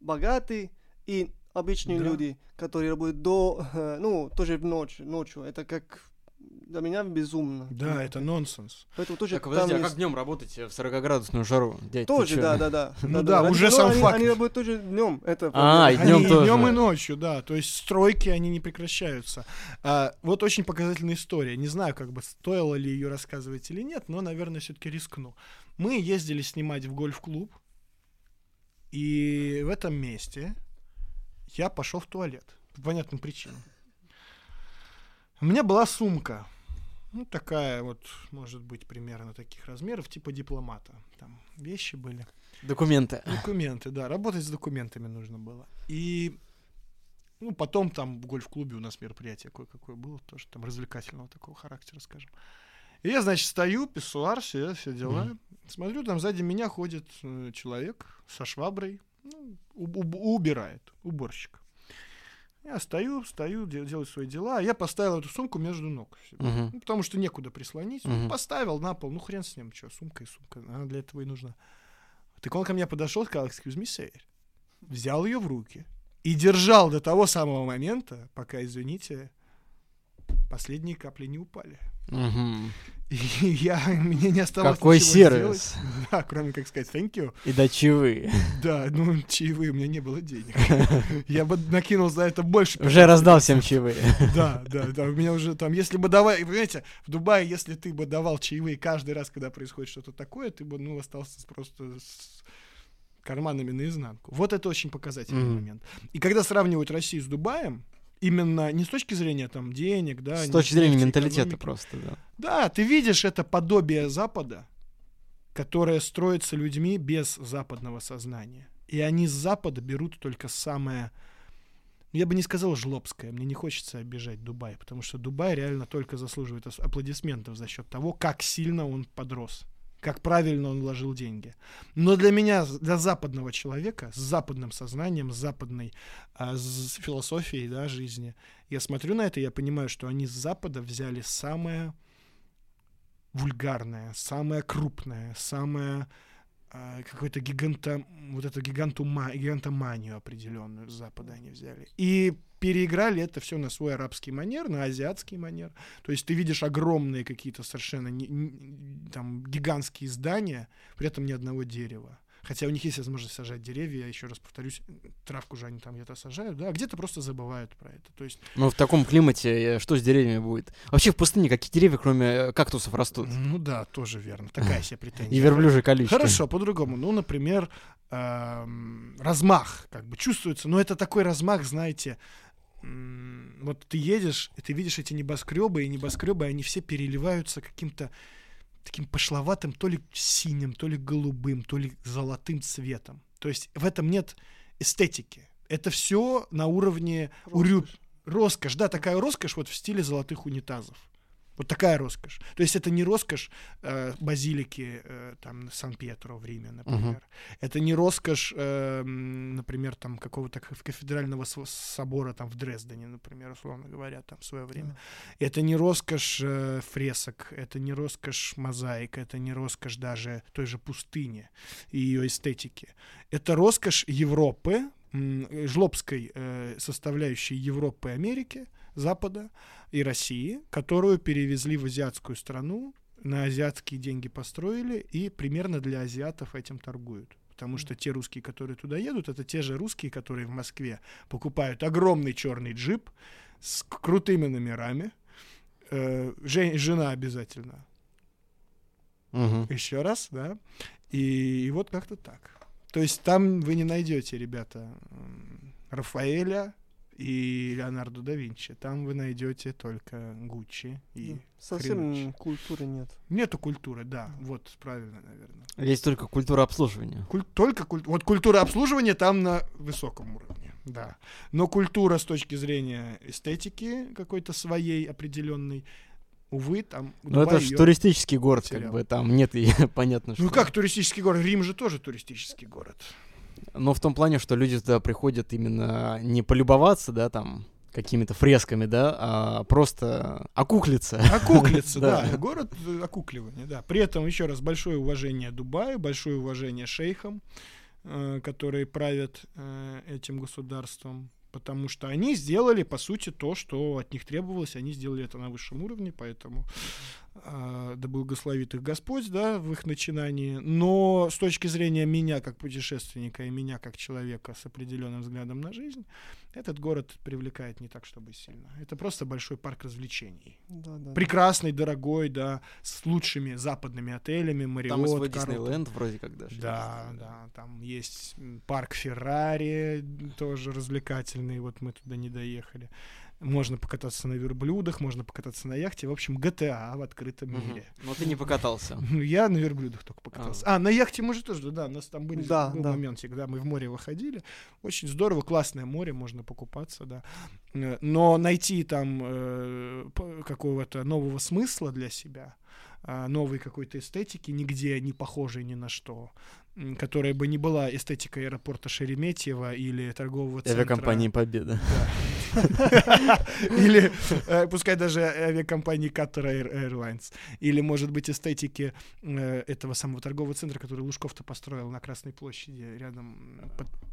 богатые и обычные Да. люди, которые работают до, э, ну, тоже в ночь, ночью, это как для меня безумно. Да, это нонсенс. Поэтому тоже Так, там подожди, а есть- как днем работать в 40-градусную жару? Дядь, Тоже, да, да, да. Ну да, уже сам они, факт. Они работают тоже днем. Это А, и днем тоже. и днем, и ночью, да. То есть стройки, они не прекращаются. А, вот очень показательная история. Не знаю, как бы стоило ли ее рассказывать или нет, но, наверное, все-таки рискну. Мы ездили снимать в гольф-клуб, и в этом месте я пошел в туалет. По понятным причинам. У меня была сумка. Ну, такая вот, может быть, примерно таких размеров, типа дипломата. Там вещи были. Документы. Документы, да, работать с документами нужно было. И ну, потом там в гольф-клубе у нас мероприятие кое-какое было, тоже там развлекательного такого характера, скажем. И я, значит, стою, писсуар, все, все дела. Мгм. Смотрю, там сзади меня ходит э, человек со шваброй, ну, уб- уб- убирает, уборщик. Я стою, стою, де- делаю свои дела, а я поставил эту сумку между ног. Мгм. Ну, потому что некуда прислонить. Мгм. Поставил на пол, ну хрен с ним, что, сумка и сумка, она для этого и нужна. Так он ко мне подошел, сказал, excuse me, sir. Взял ее в руки и держал до того самого момента, пока, извините, последние капли не упали. Мгм. И я, мне не оставалось Какой ничего сервис. сделать. Да, кроме как сказать thank you. И до чаевые. Да, ну, чаевые, у меня не было денег. Я бы накинул за это больше. Уже раздал всем чаевые. Да, да, да, у меня уже там, если бы давай, понимаете, в Дубае, если ты бы давал чаевые каждый раз, когда происходит что-то такое, ты бы, ну, остался просто с карманами наизнанку. Вот это очень показательный момент. И когда сравнивают Россию с Дубаем, именно не с точки зрения там денег, да, С точки зрения менталитета экономики. просто, да. Да, ты видишь это подобие Запада, которое строится людьми без западного сознания. И они с Запада берут только самое, я бы не сказал жлобское, мне не хочется обижать Дубай, потому что Дубай реально только заслуживает ас- аплодисментов за счет того, как сильно он подрос, как правильно он вложил деньги. Но для меня, для западного человека, с западным сознанием, с западной а, с философией да, жизни, я смотрю на это, я понимаю, что они с Запада взяли самое вульгарное, самое крупное, самое какой-то гиганта, вот эту гигантума, гигантоманию определенную с Запада они взяли. И переиграли это все на свой арабский манер, на азиатский манер. То есть ты видишь огромные какие-то совершенно не, не, там гигантские здания, при этом ни одного дерева. Хотя у них есть возможность сажать деревья, я еще раз повторюсь, травку же они там где-то сажают, да, а где-то просто забывают про это. То есть... Ну, в таком климате э, что с деревьями будет? Вообще в пустыне какие деревья, кроме э, кактусов, растут? Ну да, тоже верно. Такая себе претензия. И верблюжье количество. Хорошо, по-другому. Ну, например, размах, как бы чувствуется. Но это такой размах, знаете, вот ты едешь, и ты видишь эти небоскребы, и небоскребы, они все переливаются каким-то таким пошловатым, то ли синим, то ли голубым, то ли золотым цветом. То есть в этом нет эстетики. Это все на уровне урю... роскошь, да, такая роскошь вот в стиле золотых унитазов. Вот такая роскошь. То есть это не роскошь э, базилики э, там Сан-Пьетро в Риме, например. Uh-huh. Это не роскошь, э, например, там какого-то кафедрального собора там в Дрездене, например, условно говоря, там в свое время. Uh-huh. Это не роскошь э, фресок, это не роскошь мозаик, это не роскошь даже той же пустыни и ее эстетики. Это роскошь Европы, жлобской э, составляющей Европы и Америки, Запада и России, которую перевезли в азиатскую страну, на азиатские деньги построили и примерно для азиатов этим торгуют. Потому что те русские, которые туда едут, это те же русские, которые в Москве покупают огромный черный джип с крутыми номерами. Э, жен, жена обязательно. Угу. Еще раз, да. И, и вот как-то так. То есть там вы не найдете, ребята, Рафаэля, и Леонардо да Винчи. Там вы найдете только Гуччи и да. Совсем хреначи. культуры нет. Нету культуры, да. Вот правильно, наверное. Есть только культура обслуживания. Куль- только куль- вот культура обслуживания там на высоком уровне, да. Но культура с точки зрения эстетики какой-то своей определенной, увы, там. Ну это же туристический город, потерял. как бы там нет и понятно. Ну что... как туристический город? Рим же тоже туристический город. Но в том плане, что люди туда приходят именно не полюбоваться, да, там, какими-то фресками, да, а просто окуклиться. Окуклиться, да. Город окукливания, да. При этом, еще раз, большое уважение Дубаю, большое уважение шейхам, э, которые правят э, этим государством потому что они сделали, по сути, то, что от них требовалось, они сделали это на высшем уровне, поэтому да благословит их Господь, да, в их начинании. Но с точки зрения меня как путешественника и меня как человека с определенным взглядом на жизнь, этот город привлекает не так, чтобы сильно. Это просто большой парк развлечений. Да, да, Прекрасный, да. дорогой, да, с лучшими западными отелями, Мариот, Там свой Диснейленд вроде как даже. Да, есть, да, да, там есть парк Феррари, тоже развлекательный, вот мы туда не доехали. Можно покататься на верблюдах, можно покататься на яхте. В общем, GTA в открытом угу. мире. Но ты не покатался. Ну, я на верблюдах только покатался. А, а на яхте мы же тоже, да, у нас там были да, был да. моментик, да, мы в море выходили. Очень здорово, классное море, можно покупаться, да. Э, но найти там э, какого-то нового смысла для себя, э, новой какой-то эстетики, нигде не похожей ни на что, которая бы не была эстетикой аэропорта Шереметьево или торгового центра. Авиакомпании Победа. Или э, пускай даже авиакомпании Qatar Airlines. Или, может быть, эстетики э, этого самого торгового центра, который Лужков-то построил на Красной площади, рядом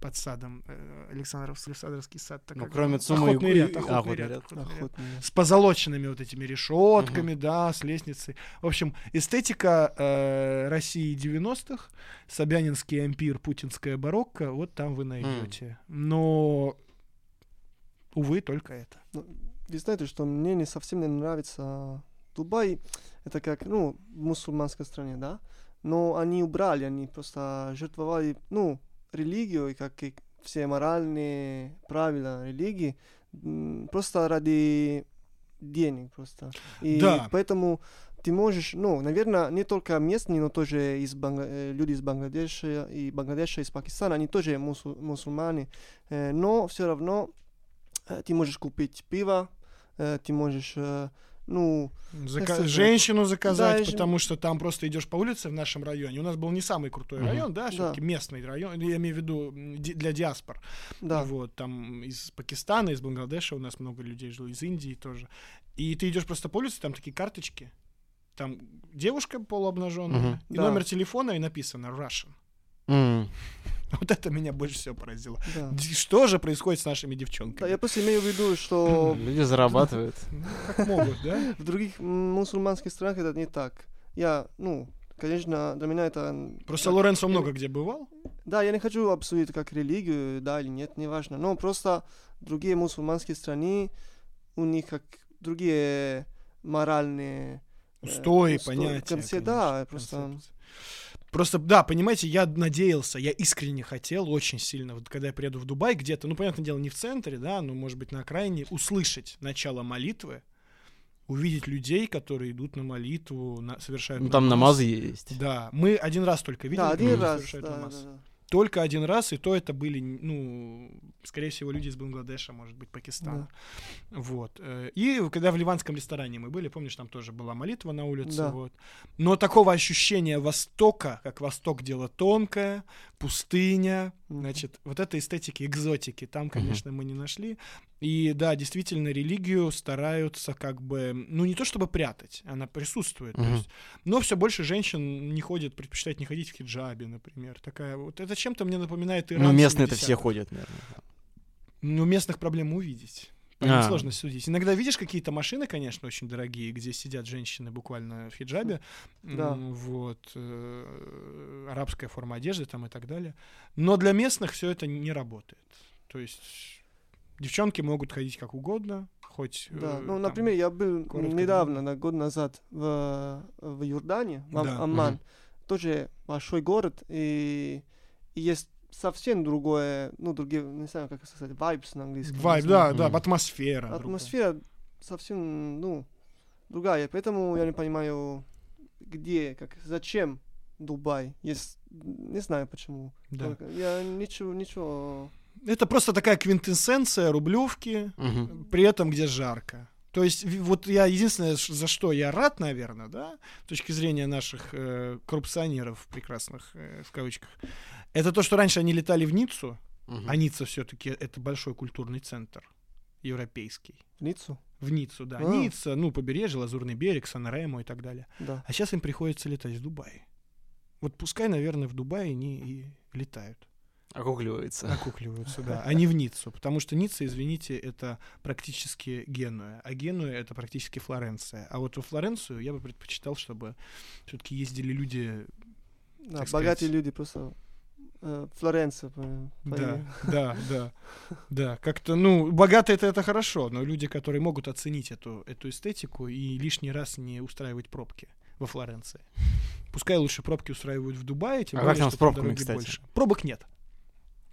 под садом. Э, Александровский, сад. Ну, кроме охотный ряд. С позолоченными вот этими решетками, да, с лестницей. В общем, эстетика России 90-х, Собянинский ампир, путинская барокко, вот там вы найдете. Но Увы, только это. Ну, вы знаете, что мне не совсем не нравится Дубай. Это как, ну, в мусульманской стране, да? Но они убрали, они просто жертвовали, ну, религию, и как и все моральные правила религии, просто ради денег просто. И да. поэтому ты можешь, ну, наверное, не только местные, но тоже из Банг... Э, люди из Бангладеша и Бангладеша, из Пакистана, они тоже мусу... мусульмане, э, но все равно ты можешь купить пиво, э, ты можешь э, ну, Зака- сказать? Женщину заказать, Да, потому что там просто идешь по улице в нашем районе. У нас был не самый крутой Мгм. район, да, Да. все-таки местный район. Я имею в виду ди- для диаспор. да, Вот, там из Пакистана, из Бангладеша у нас много людей жило, из Индии тоже. И ты идешь просто по улице, там такие карточки. Там девушка полуобнаженная, Мгм. и Да. номер телефона, и написано Russian. М. Вот это меня больше всего поразило. да. Что же происходит с нашими Да, девчонками? я просто имею в виду, что Люди зарабатывают. Ну, как могут, да? в других мусульманских странах это не так. Я, ну, конечно, для меня это... Просто как- Лоренцо много где бывал. Да, я не хочу обсудить как религию, да или нет, неважно. Но просто другие мусульманские страны, у них как другие моральные... э, Устои, понятия. конце- да, просто... Просто, да, понимаете, я надеялся, я искренне хотел очень сильно, вот когда я приеду в Дубай где-то, ну, понятное дело, не в центре, да, но, может быть, на окраине, услышать начало молитвы, увидеть людей, которые идут на молитву, на- совершают Ну, там намаз. намазы есть. Да, мы один раз только видели, Да, один раз, совершают да, намаз. да, да. Только один раз, и то это были, ну, скорее всего, люди из Бангладеша, может быть, Пакистана. Вот. э, И когда в ливанском ресторане мы были, помнишь, там тоже была молитва на улице. Да. Вот. Но такого ощущения Востока, как Восток дело тонкое, пустыня, значит, вот этой эстетики, экзотики, там, конечно, мы не нашли. И да, действительно, религию стараются как бы, ну, не то чтобы прятать, она присутствует. то есть, но все больше женщин не ходят, предпочитают не ходить в хиджабе, например. Такая вот. Это чем-то мне напоминает Иран. Ну, местные это 70-х. все ходят, наверное. Ну, местных проблем увидеть. По ним А. сложно судить. Иногда видишь какие-то машины, конечно, очень дорогие, где сидят женщины буквально в хиджабе. Да. М, Вот. э, Арабская форма одежды там и так далее. Но для местных все это не работает. То есть девчонки могут ходить как угодно, хоть... Да, э, ну, там- например, я был коротко недавно, на год назад, в, в Иордании, в Да. Амман. Мгм. Тоже большой город, и, и есть совсем другое, ну, другие, не знаю, как сказать, vibes на английском. не Вайб, знаю. да, да, Мгм. атмосфера. другая. Атмосфера совсем, ну, другая, поэтому я не понимаю, где, как, зачем Дубай. Есть, не знаю почему. Да. Только Я ничего, ничего. Это просто такая квинтэссенция рублевки, Мгм. при этом где жарко. То есть вот я единственное, за что я рад, наверное, да, с точки зрения наших э, коррупционеров прекрасных, э, в кавычках, это то, что раньше они летали в Ниццу, Мгм. а Ницца все-таки это большой культурный центр европейский. В Ниццу? В Ниццу, да. А. Ницца, ну, побережье, Лазурный берег, Сан-Ремо и так далее. Да. А сейчас им приходится летать в Дубай. Вот пускай, наверное, в Дубае они и летают. Окукливается. Окукливаются, да, а не в Ниццу. Потому что Ницца, извините, это практически Генуя, а Генуя это практически Флоренция. А вот во Флоренцию я бы предпочитал, чтобы все-таки ездили люди. Да, богатые сказать. люди просто э, Флоренция. по- Да, да, да, да. Как-то, ну, богатые это, это хорошо, но люди, которые могут оценить эту, эту эстетику и лишний раз не устраивать пробки во Флоренции. Пускай лучше пробки устраивают в Дубае, тем А более, как там что с пробками, кстати? больше. Пробок нет.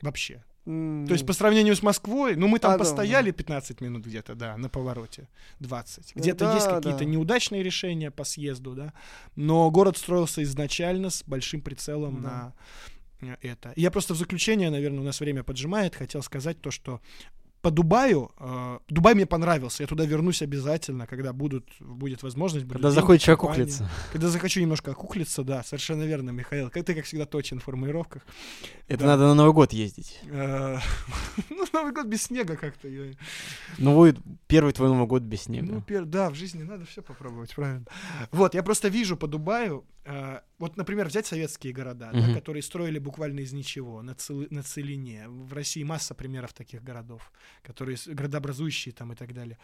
Вообще. М, То есть по сравнению с Москвой, ну мы там А, да, постояли 15 минут где-то, да, на повороте, 20. Ну Где-то да, есть какие-то да. неудачные решения по съезду, да, но город строился изначально с большим прицелом Да. на э, это. Я просто в заключение, наверное, у нас время поджимает, хотел сказать то, что по Дубаю, э, Дубай мне понравился, я туда вернусь обязательно, когда будут, будет возможность. будут Когда деньги, захочешь компания. окуклиться. Когда захочу немножко окуклиться, да, совершенно верно, Михаил. Как ты, как всегда, точен в формулировках. Это Да. надо на Новый год ездить. Э, Ну, Новый год без снега как-то. Ну, будет первый твой Новый год без Ну, снега. пер- да, в жизни надо все попробовать, правильно. Вот, я просто вижу по Дубаю, э, вот, например, взять советские города, да, Мгм. которые строили буквально из ничего, на, цел- на целине. В России масса примеров таких городов, которые городообразующие там и так далее.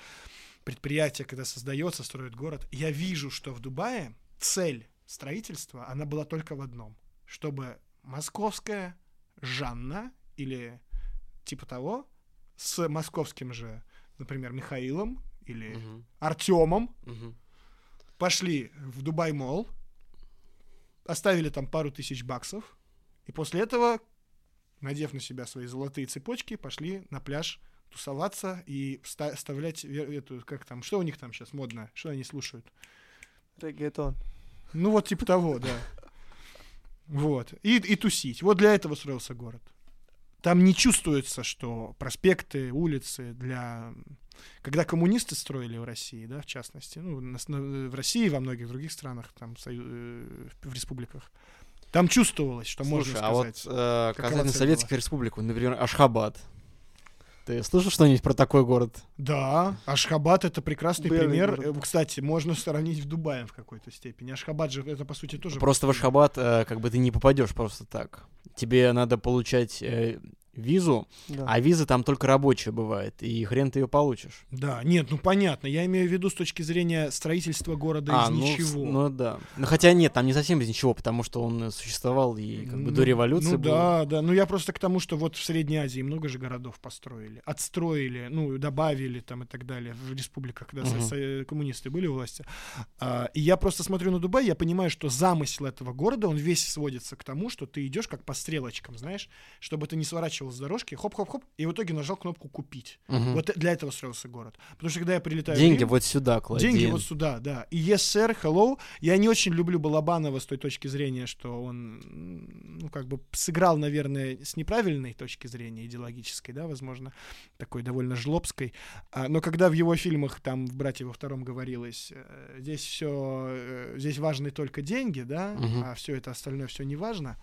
Предприятие, когда создается, строит город. Я вижу, что в Дубае цель строительства, она была только в одном. Чтобы московская Жанна или типа того с московским же, например, Михаилом или Мгм. Артемом Мгм. пошли в Дубай Мол, оставили там пару тысяч баксов, и после этого, надев на себя свои золотые цепочки, пошли на пляж тусоваться и вста- вставлять эту, как там, что у них там сейчас модно, что они слушают? Регетон. Ну вот типа того, да. Вот. И, и тусить. Вот для этого строился город. Там не чувствуется, что проспекты, улицы для когда коммунисты строили в России, да, в частности, ну, в России и во многих других странах, там, сою- э, в республиках, там чувствовалось, что Слушай, можно а вот сказать. э, касательно цель Советской Республики, например, Ашхабад. Ты слышал что-нибудь про такой город? Да, Ашхабад это прекрасный Белый пример. город. Э, Кстати, можно сравнить в Дубае в какой-то степени. Ашхабад же это по сути тоже. Просто в. Ашхабад э, как бы ты не попадешь просто так. Тебе надо получать э, визу, Да. а виза там только рабочая бывает, и хрен ты ее получишь. Да, нет, ну понятно. Я имею в виду с точки зрения строительства города из ну, с- ничего. ну да. Ну хотя нет, там не совсем из ничего, потому что он э, существовал и как бы Ну, до революции Ну был. да, да. Ну я просто к тому, что вот в Средней Азии много же городов построили, отстроили, ну добавили там и так далее в республиках, когда со- коммунисты были у власти. А, и я просто смотрю на Дубай, я понимаю, что замысел этого города, он весь сводится к тому, что ты идешь как по стрелочкам, знаешь, чтобы ты не сворачивал с дорожки, хоп-хоп-хоп, и в итоге нажал кнопку купить. Мгм. Вот для этого строился город. Потому что когда я прилетаю Деньги Рим- вот сюда клади. Деньги вот сюда, да. И yes, sir, hello. Я не очень люблю Балабанова с той точки зрения, что он, ну, как бы сыграл, наверное, с неправильной точки зрения, идеологической, да, возможно, такой довольно жлобской. А, но когда в его фильмах, там, в «Братья во втором» говорилось, э, здесь все, здесь важны только деньги, да, Мгм. а все это остальное все не важно,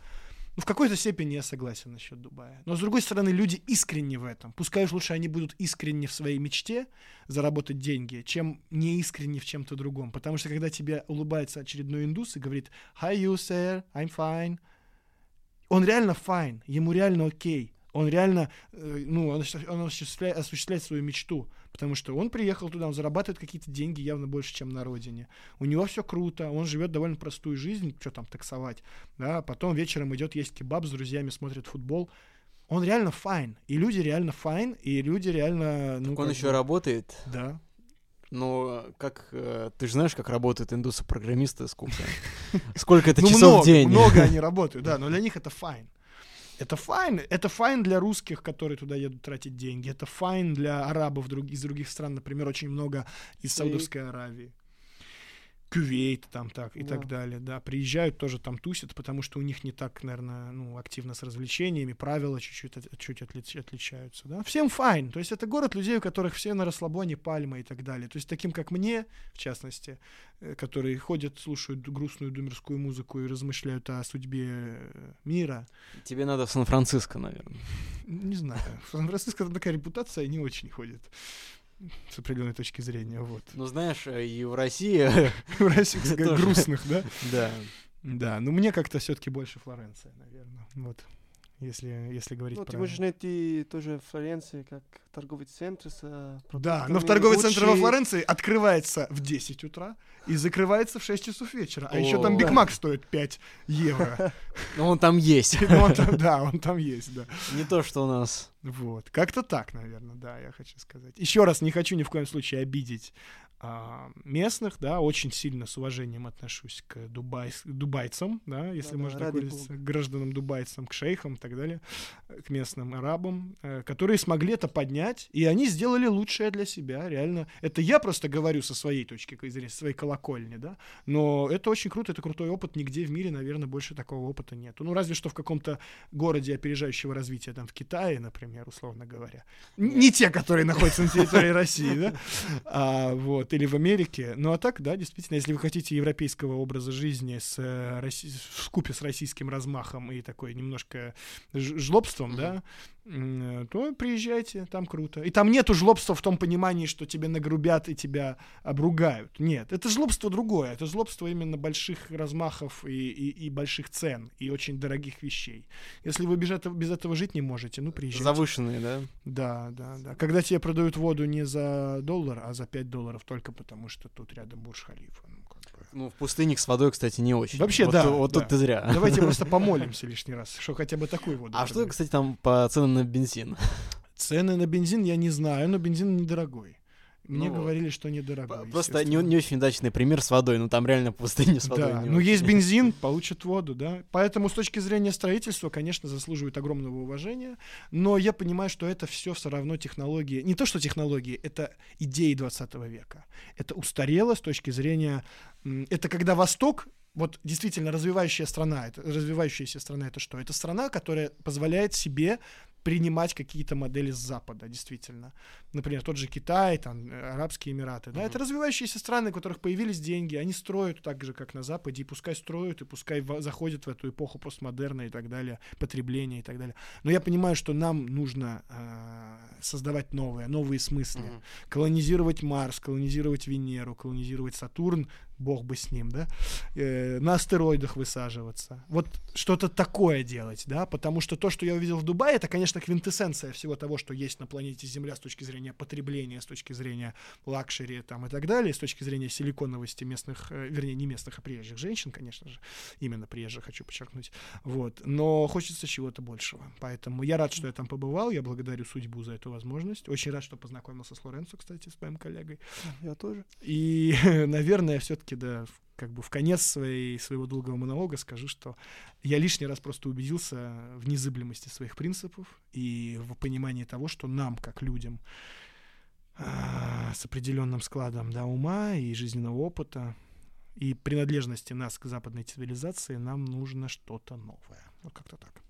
ну, в какой-то степени я согласен насчет Дубая. Но, с другой стороны, люди искренни в этом. Пускай уж лучше они будут искренни в своей мечте заработать деньги, чем не искренни в чем-то другом. Потому что, когда тебе улыбается очередной индус и говорит «Hi you, sir, I'm fine», он реально fine, ему реально окей. Он реально, э, ну, он осуществляет, осуществляет свою мечту. Потому что он приехал туда, он зарабатывает какие-то деньги явно больше, чем на родине. У него все круто, он живет довольно простую жизнь, что там таксовать. Да, потом вечером идет есть кебаб с друзьями, смотрит футбол. Он реально fine. И люди реально fine, и люди реально... Ну, Так он еще бы- работает. Да. Ну, как э, ты же знаешь, как работают индусы-программисты, сколько? Сколько это Ну, часов много, в день? много они работают, да, но для них это fine. Это fine, это fine для русских, которые туда едут тратить деньги. Это fine для арабов друг- из других стран, например, очень много из. Саудовской Аравии. Кувейт там так и Да. так далее, да. Приезжают тоже там тусят, потому что у них не так, наверное, ну, активно с развлечениями, правила чуть-чуть от- чуть отли- отличаются, да. Всем fine, то есть это город людей, у которых все на расслабоне, пальма и так далее. То есть таким, как мне, в частности, э, которые ходят, слушают грустную думерскую музыку и размышляют о судьбе э, мира. Тебе надо в Сан-Франциско, наверное. Не знаю. В Сан-Франциско такая репутация не очень ходит с определенной точки зрения, вот. Ну, знаешь, э, и в России, В России, грустных, да? да. Да, но мне как-то все-таки больше Флоренция, наверное. Вот. Если, если говорить Ну, про... ты можешь найти тоже в Флоренции как торговый центр с Да, но в торговый центр во. Флоренции открывается в 10 утра и закрывается в 6 часов вечера. А еще там. Биг Мак стоит 5 евро. Ну, он там есть. Он там- Да, он там есть, да. Не то, что у нас. Вот. Как-то так, наверное, да, я хочу сказать. Еще раз, не хочу ни в коем случае обидеть местных, да, очень сильно с уважением отношусь к дубайс- дубайцам, да, если Да-да, можно так ради выразиться, к гражданам дубайцам, к шейхам и так далее, к местным арабам, э, которые смогли это поднять, и они сделали лучшее для себя, реально. Это я просто говорю со своей точки зрения, со своей колокольни, да, но это очень круто, это крутой опыт, нигде в мире, наверное, больше такого опыта нет. Ну, разве что в каком-то городе опережающего развития, там, в Китае, например, условно говоря. Не те, которые находятся на территории России, да, а, вот, или в Америке. Ну, а так, да, действительно, если вы хотите европейского образа жизни с, э, в купе с российским размахом и такой немножко жлобством, Мгм. да, то приезжайте, там круто. И там нету жлобства в том понимании, что тебе нагрубят и тебя обругают. Нет, это жлобство другое. Это жлобство именно больших размахов и, и, и больших цен, и очень дорогих вещей. Если вы без этого, без этого жить не можете, ну, приезжайте. Завышенные, да? Да, да, да. Когда тебе продают воду не за доллар, а за 5 долларов только потому, что тут рядом Бурж-Халифа. Ну, бы. Ну, в пустынник с водой, кстати, не очень. Вообще, Вот да, Вот да. тут ты зря. Давайте просто помолимся лишний раз, что хотя бы такую воду. А что, кстати, там по ценам на бензин? Цены на бензин я не знаю, но бензин недорогой. Мне Ну, говорили, что недорогой. Просто не, не очень удачный пример с водой. Ну, там реально пустыня с водой. Да, ну есть бензин, получат воду, да. Поэтому с точки зрения строительства, конечно, заслуживает огромного уважения. Но я понимаю, что это все все равно технологии. Не то, что технологии, это идеи 20 века. Это устарело с точки зрения... Это когда Восток вот действительно развивающая страна, это развивающаяся страна это что? Это страна, которая позволяет себе принимать какие-то модели с Запада, действительно. Например, тот же Китай, там, э, Арабские Эмираты. Да, это развивающиеся страны, у которых появились деньги, они строят так же, как на Западе, и пускай строят, и пускай в- заходят в эту эпоху постмодерна и так далее, потребления и так далее. Но я понимаю, что нам нужно э, создавать новые, новые смыслы. Мгм. Колонизировать Марс, колонизировать Венеру, колонизировать Сатурн, бог бы с ним, да, э, на астероидах высаживаться. Вот что-то такое делать, да, потому что то, что я увидел в Дубае, это, конечно, квинтэссенция всего того, что есть на планете Земля с точки зрения потребления, с точки зрения лакшери там и так далее, с точки зрения силиконовости местных, э, вернее, не местных, а приезжих женщин, конечно же, именно приезжих, хочу подчеркнуть, вот, но хочется чего-то большего, поэтому я рад, что я там побывал, я благодарю судьбу за эту возможность, очень рад, что познакомился с Лоренцо, кстати, с моим коллегой, Я тоже. и, наверное, все-таки, да, в- как бы в конец своей, своего долгого монолога скажу, что я лишний раз просто убедился в незыблемости своих принципов и в понимании того, что нам, как людям, а, с определенным складом да, ума и жизненного опыта, и принадлежности нас к западной цивилизации, нам нужно что-то новое. Вот как-то так.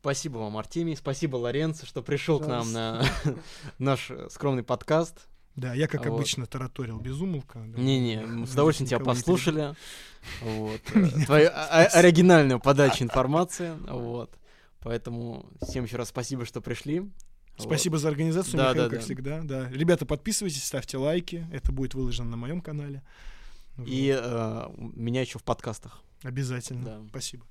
Спасибо вам, Артемий. Спасибо, Лоренцо, что пришел к нам на наш э, скромный подкаст. Да, я, как Вот. обычно, тараторил без умолка. да. Не-не, мы с удовольствием тебя послушали. Вот. Твою а- а- оригинальную подачу информации. Вот. Поэтому всем еще раз спасибо, что пришли. Вот. Спасибо за организацию, Да, Михаил, да, как да. всегда. Да. Ребята, подписывайтесь, ставьте лайки. Это будет выложено на моем канале. И э, меня еще в подкастах. Вот. Обязательно. Да. Спасибо.